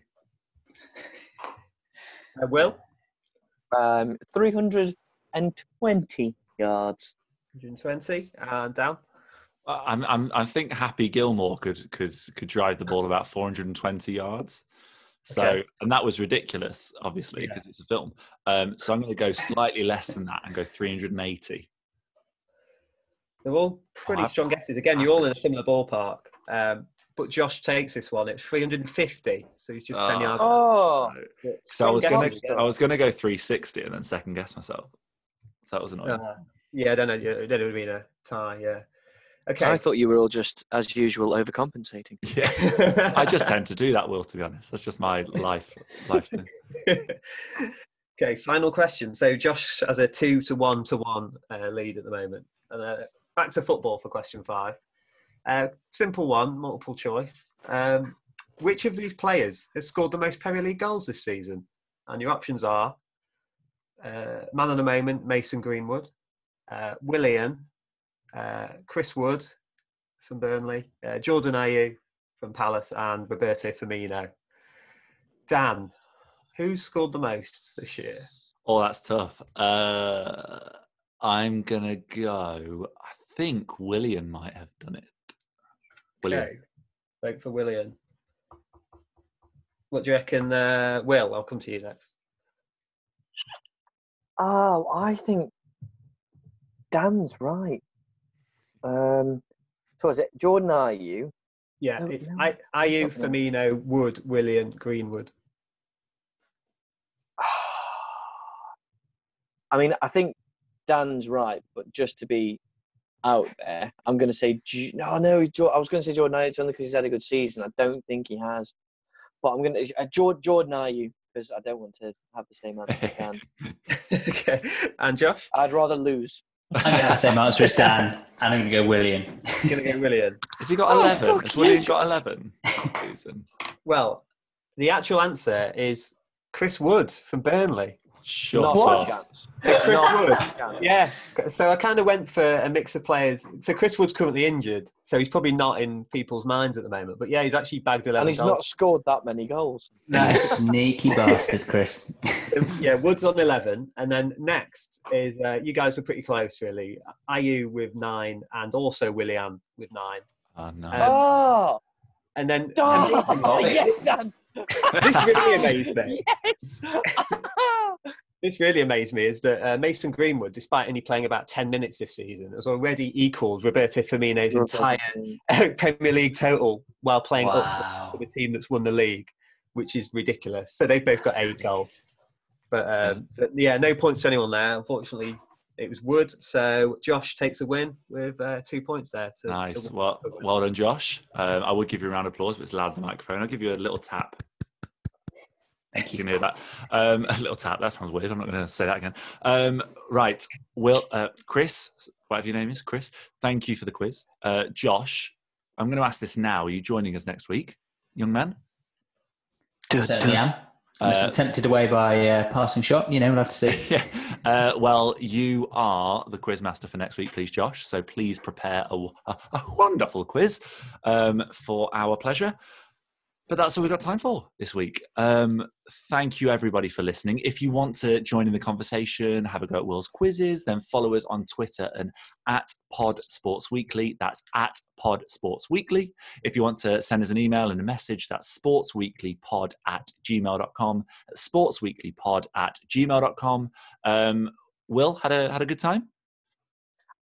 [SPEAKER 2] Uh, Will.
[SPEAKER 4] Um, 320 yards.
[SPEAKER 2] 120 and down.
[SPEAKER 1] I'm, I'm, I think Happy Gilmore could could could drive the ball about 420 yards. So,
[SPEAKER 2] Okay.
[SPEAKER 1] and that was ridiculous, obviously,
[SPEAKER 2] Yeah.
[SPEAKER 1] because it's a film. Um, so I'm going to go slightly less than that and go 380.
[SPEAKER 2] They're all pretty
[SPEAKER 1] Oh,
[SPEAKER 2] strong guesses. Again, you're all in a similar ballpark. Um, but Josh takes this one. It's 350, so he's just 10
[SPEAKER 1] Oh.
[SPEAKER 2] yards.
[SPEAKER 4] Oh,
[SPEAKER 1] So I was gonna. I was gonna go 360 and then second guess myself. So that was annoying.
[SPEAKER 2] Uh, yeah, I don't know. yeah, Then it would have been a tie. Yeah. Okay.
[SPEAKER 4] I thought you were all just, as usual, overcompensating.
[SPEAKER 1] Yeah, I just tend to do that. Will, to be honest, that's just my life. Life thing.
[SPEAKER 2] okay, final question. So Josh has a two to one to one uh, lead at the moment. And uh, back to football for question five. Uh, simple one, multiple choice. Um, which of these players has scored the most Premier League goals this season? And your options are uh, man of the moment, Mason Greenwood, uh, Willian, uh, Chris Wood from Burnley, uh, Jordan Ayew from Palace, and Roberto Firmino. Dan, who's scored the most this year?
[SPEAKER 1] Oh, that's tough. Uh, I'm gonna go. I think William might have done it. William.
[SPEAKER 2] Okay. Vote for William. What do you reckon, uh, Will? I'll come to you next.
[SPEAKER 4] Oh, I think Dan's right. Um, so is it Jordan Ayew?
[SPEAKER 2] Yeah,
[SPEAKER 4] Oh,
[SPEAKER 2] it's
[SPEAKER 4] no.
[SPEAKER 2] I, Ayew,
[SPEAKER 4] Stop now.
[SPEAKER 2] Firmino, Wood, William, Greenwood.
[SPEAKER 4] I mean, I think Dan's right, but just to be out there, I'm going to say no, no. Jo- I was going to say Jordan Ayew only because he's had a good season. I don't think he has, but I'm going to uh, Jordan Jordan Ayew because I don't want to have the same answer as Dan.
[SPEAKER 2] okay, and Josh,
[SPEAKER 4] I'd rather lose.
[SPEAKER 3] I'm going to have the same answer as Dan, and I'm going to go William.
[SPEAKER 2] gonna go William.
[SPEAKER 1] Has he got
[SPEAKER 4] Oh,
[SPEAKER 1] 11?
[SPEAKER 4] fuck
[SPEAKER 1] Has
[SPEAKER 4] you,
[SPEAKER 1] William got 11 season?
[SPEAKER 2] Well, the actual answer is Chris Wood from Burnley.
[SPEAKER 1] Shut
[SPEAKER 4] Not
[SPEAKER 1] up.
[SPEAKER 2] Chris
[SPEAKER 4] Not
[SPEAKER 2] Wood. Yeah, so I kind of went for a mix of players. So Chris Wood's currently injured, so he's probably not in people's minds at the moment. But yeah, he's actually bagged 11
[SPEAKER 4] And he's
[SPEAKER 2] goals.
[SPEAKER 4] not scored that many goals.
[SPEAKER 2] No.
[SPEAKER 3] Sneaky bastard, Chris.
[SPEAKER 2] yeah, Woods on 11. And then next is, uh, you guys were pretty close, really. Ayew with nine, and also William with nine.
[SPEAKER 1] Oh, no.
[SPEAKER 2] Um,
[SPEAKER 4] Oh,
[SPEAKER 2] And then
[SPEAKER 4] oh
[SPEAKER 2] amazingly-
[SPEAKER 4] yes, Dan.
[SPEAKER 2] This really amazed me.
[SPEAKER 4] Yes.
[SPEAKER 2] This really amazed me is that uh, Mason Greenwood, despite only playing about 10 minutes this season, has already equalled Roberto Firmino's entire Premier League total while playing up for the team that's won the league, which is ridiculous. So they've both got eight goals. But, um, but yeah, no points to anyone there. Unfortunately, it was Wood. So Josh takes a win with uh, two points there. To,
[SPEAKER 1] Nice.
[SPEAKER 2] to
[SPEAKER 1] Well, well done, Josh. Um, I would give you a round of applause, but it's loud in the microphone. I'll give you a little tap.
[SPEAKER 3] Thank
[SPEAKER 1] You
[SPEAKER 3] you.
[SPEAKER 1] can hear that. Um, a little tap. That sounds weird. I'm not going to say that again. Um, right. Will, uh, Chris, whatever your name is, Chris, thank you for the quiz. Uh, Josh, I'm going to ask this now. Are you joining us next week, young man?
[SPEAKER 3] Certainly am. Unless
[SPEAKER 1] Uh,
[SPEAKER 3] I'm tempted away by a passing shot, you know, we'll have to see.
[SPEAKER 1] yeah. Uh, well, you are the quiz master for next week, please, Josh. So please prepare a, a, a wonderful quiz um, for our pleasure. But that's all we've got time for this week. Um, thank you, everybody, for listening. If you want to join in the conversation, have a go at Will's quizzes, then follow us on Twitter and at Pod Sports Weekly. That's at Pod Sports Weekly. If you want to send us an email and a message, that's sportsweeklypod at gmail.com. Sportsweeklypod at gmail.com. Um, Will, had a, had a good time?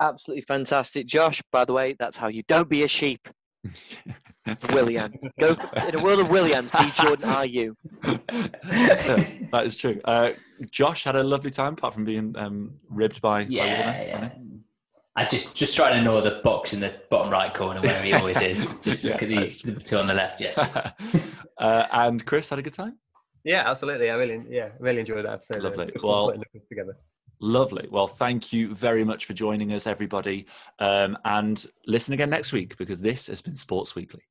[SPEAKER 4] Absolutely fantastic, Josh. By the way, that's how you don't be a sheep. William, go for, in a world of Williams. Be Jordan. Are you?
[SPEAKER 1] that is true. Uh, Josh had a lovely time, apart from being um, ribbed by, by Will
[SPEAKER 3] Yeah, yeah. I just just trying to know the box in the bottom right corner where he always is. Just look
[SPEAKER 1] Yeah,
[SPEAKER 3] at
[SPEAKER 1] that's
[SPEAKER 3] the, the two on the left. Yes.
[SPEAKER 1] uh, and Chris had a good time?
[SPEAKER 2] Yeah, absolutely. I really, yeah, really enjoyed that episode.
[SPEAKER 1] Lovely. Well-
[SPEAKER 2] putting the together.
[SPEAKER 1] Lovely. Well, thank you very much for joining us, everybody. Um, and listen again next week because this has been Sports Weekly.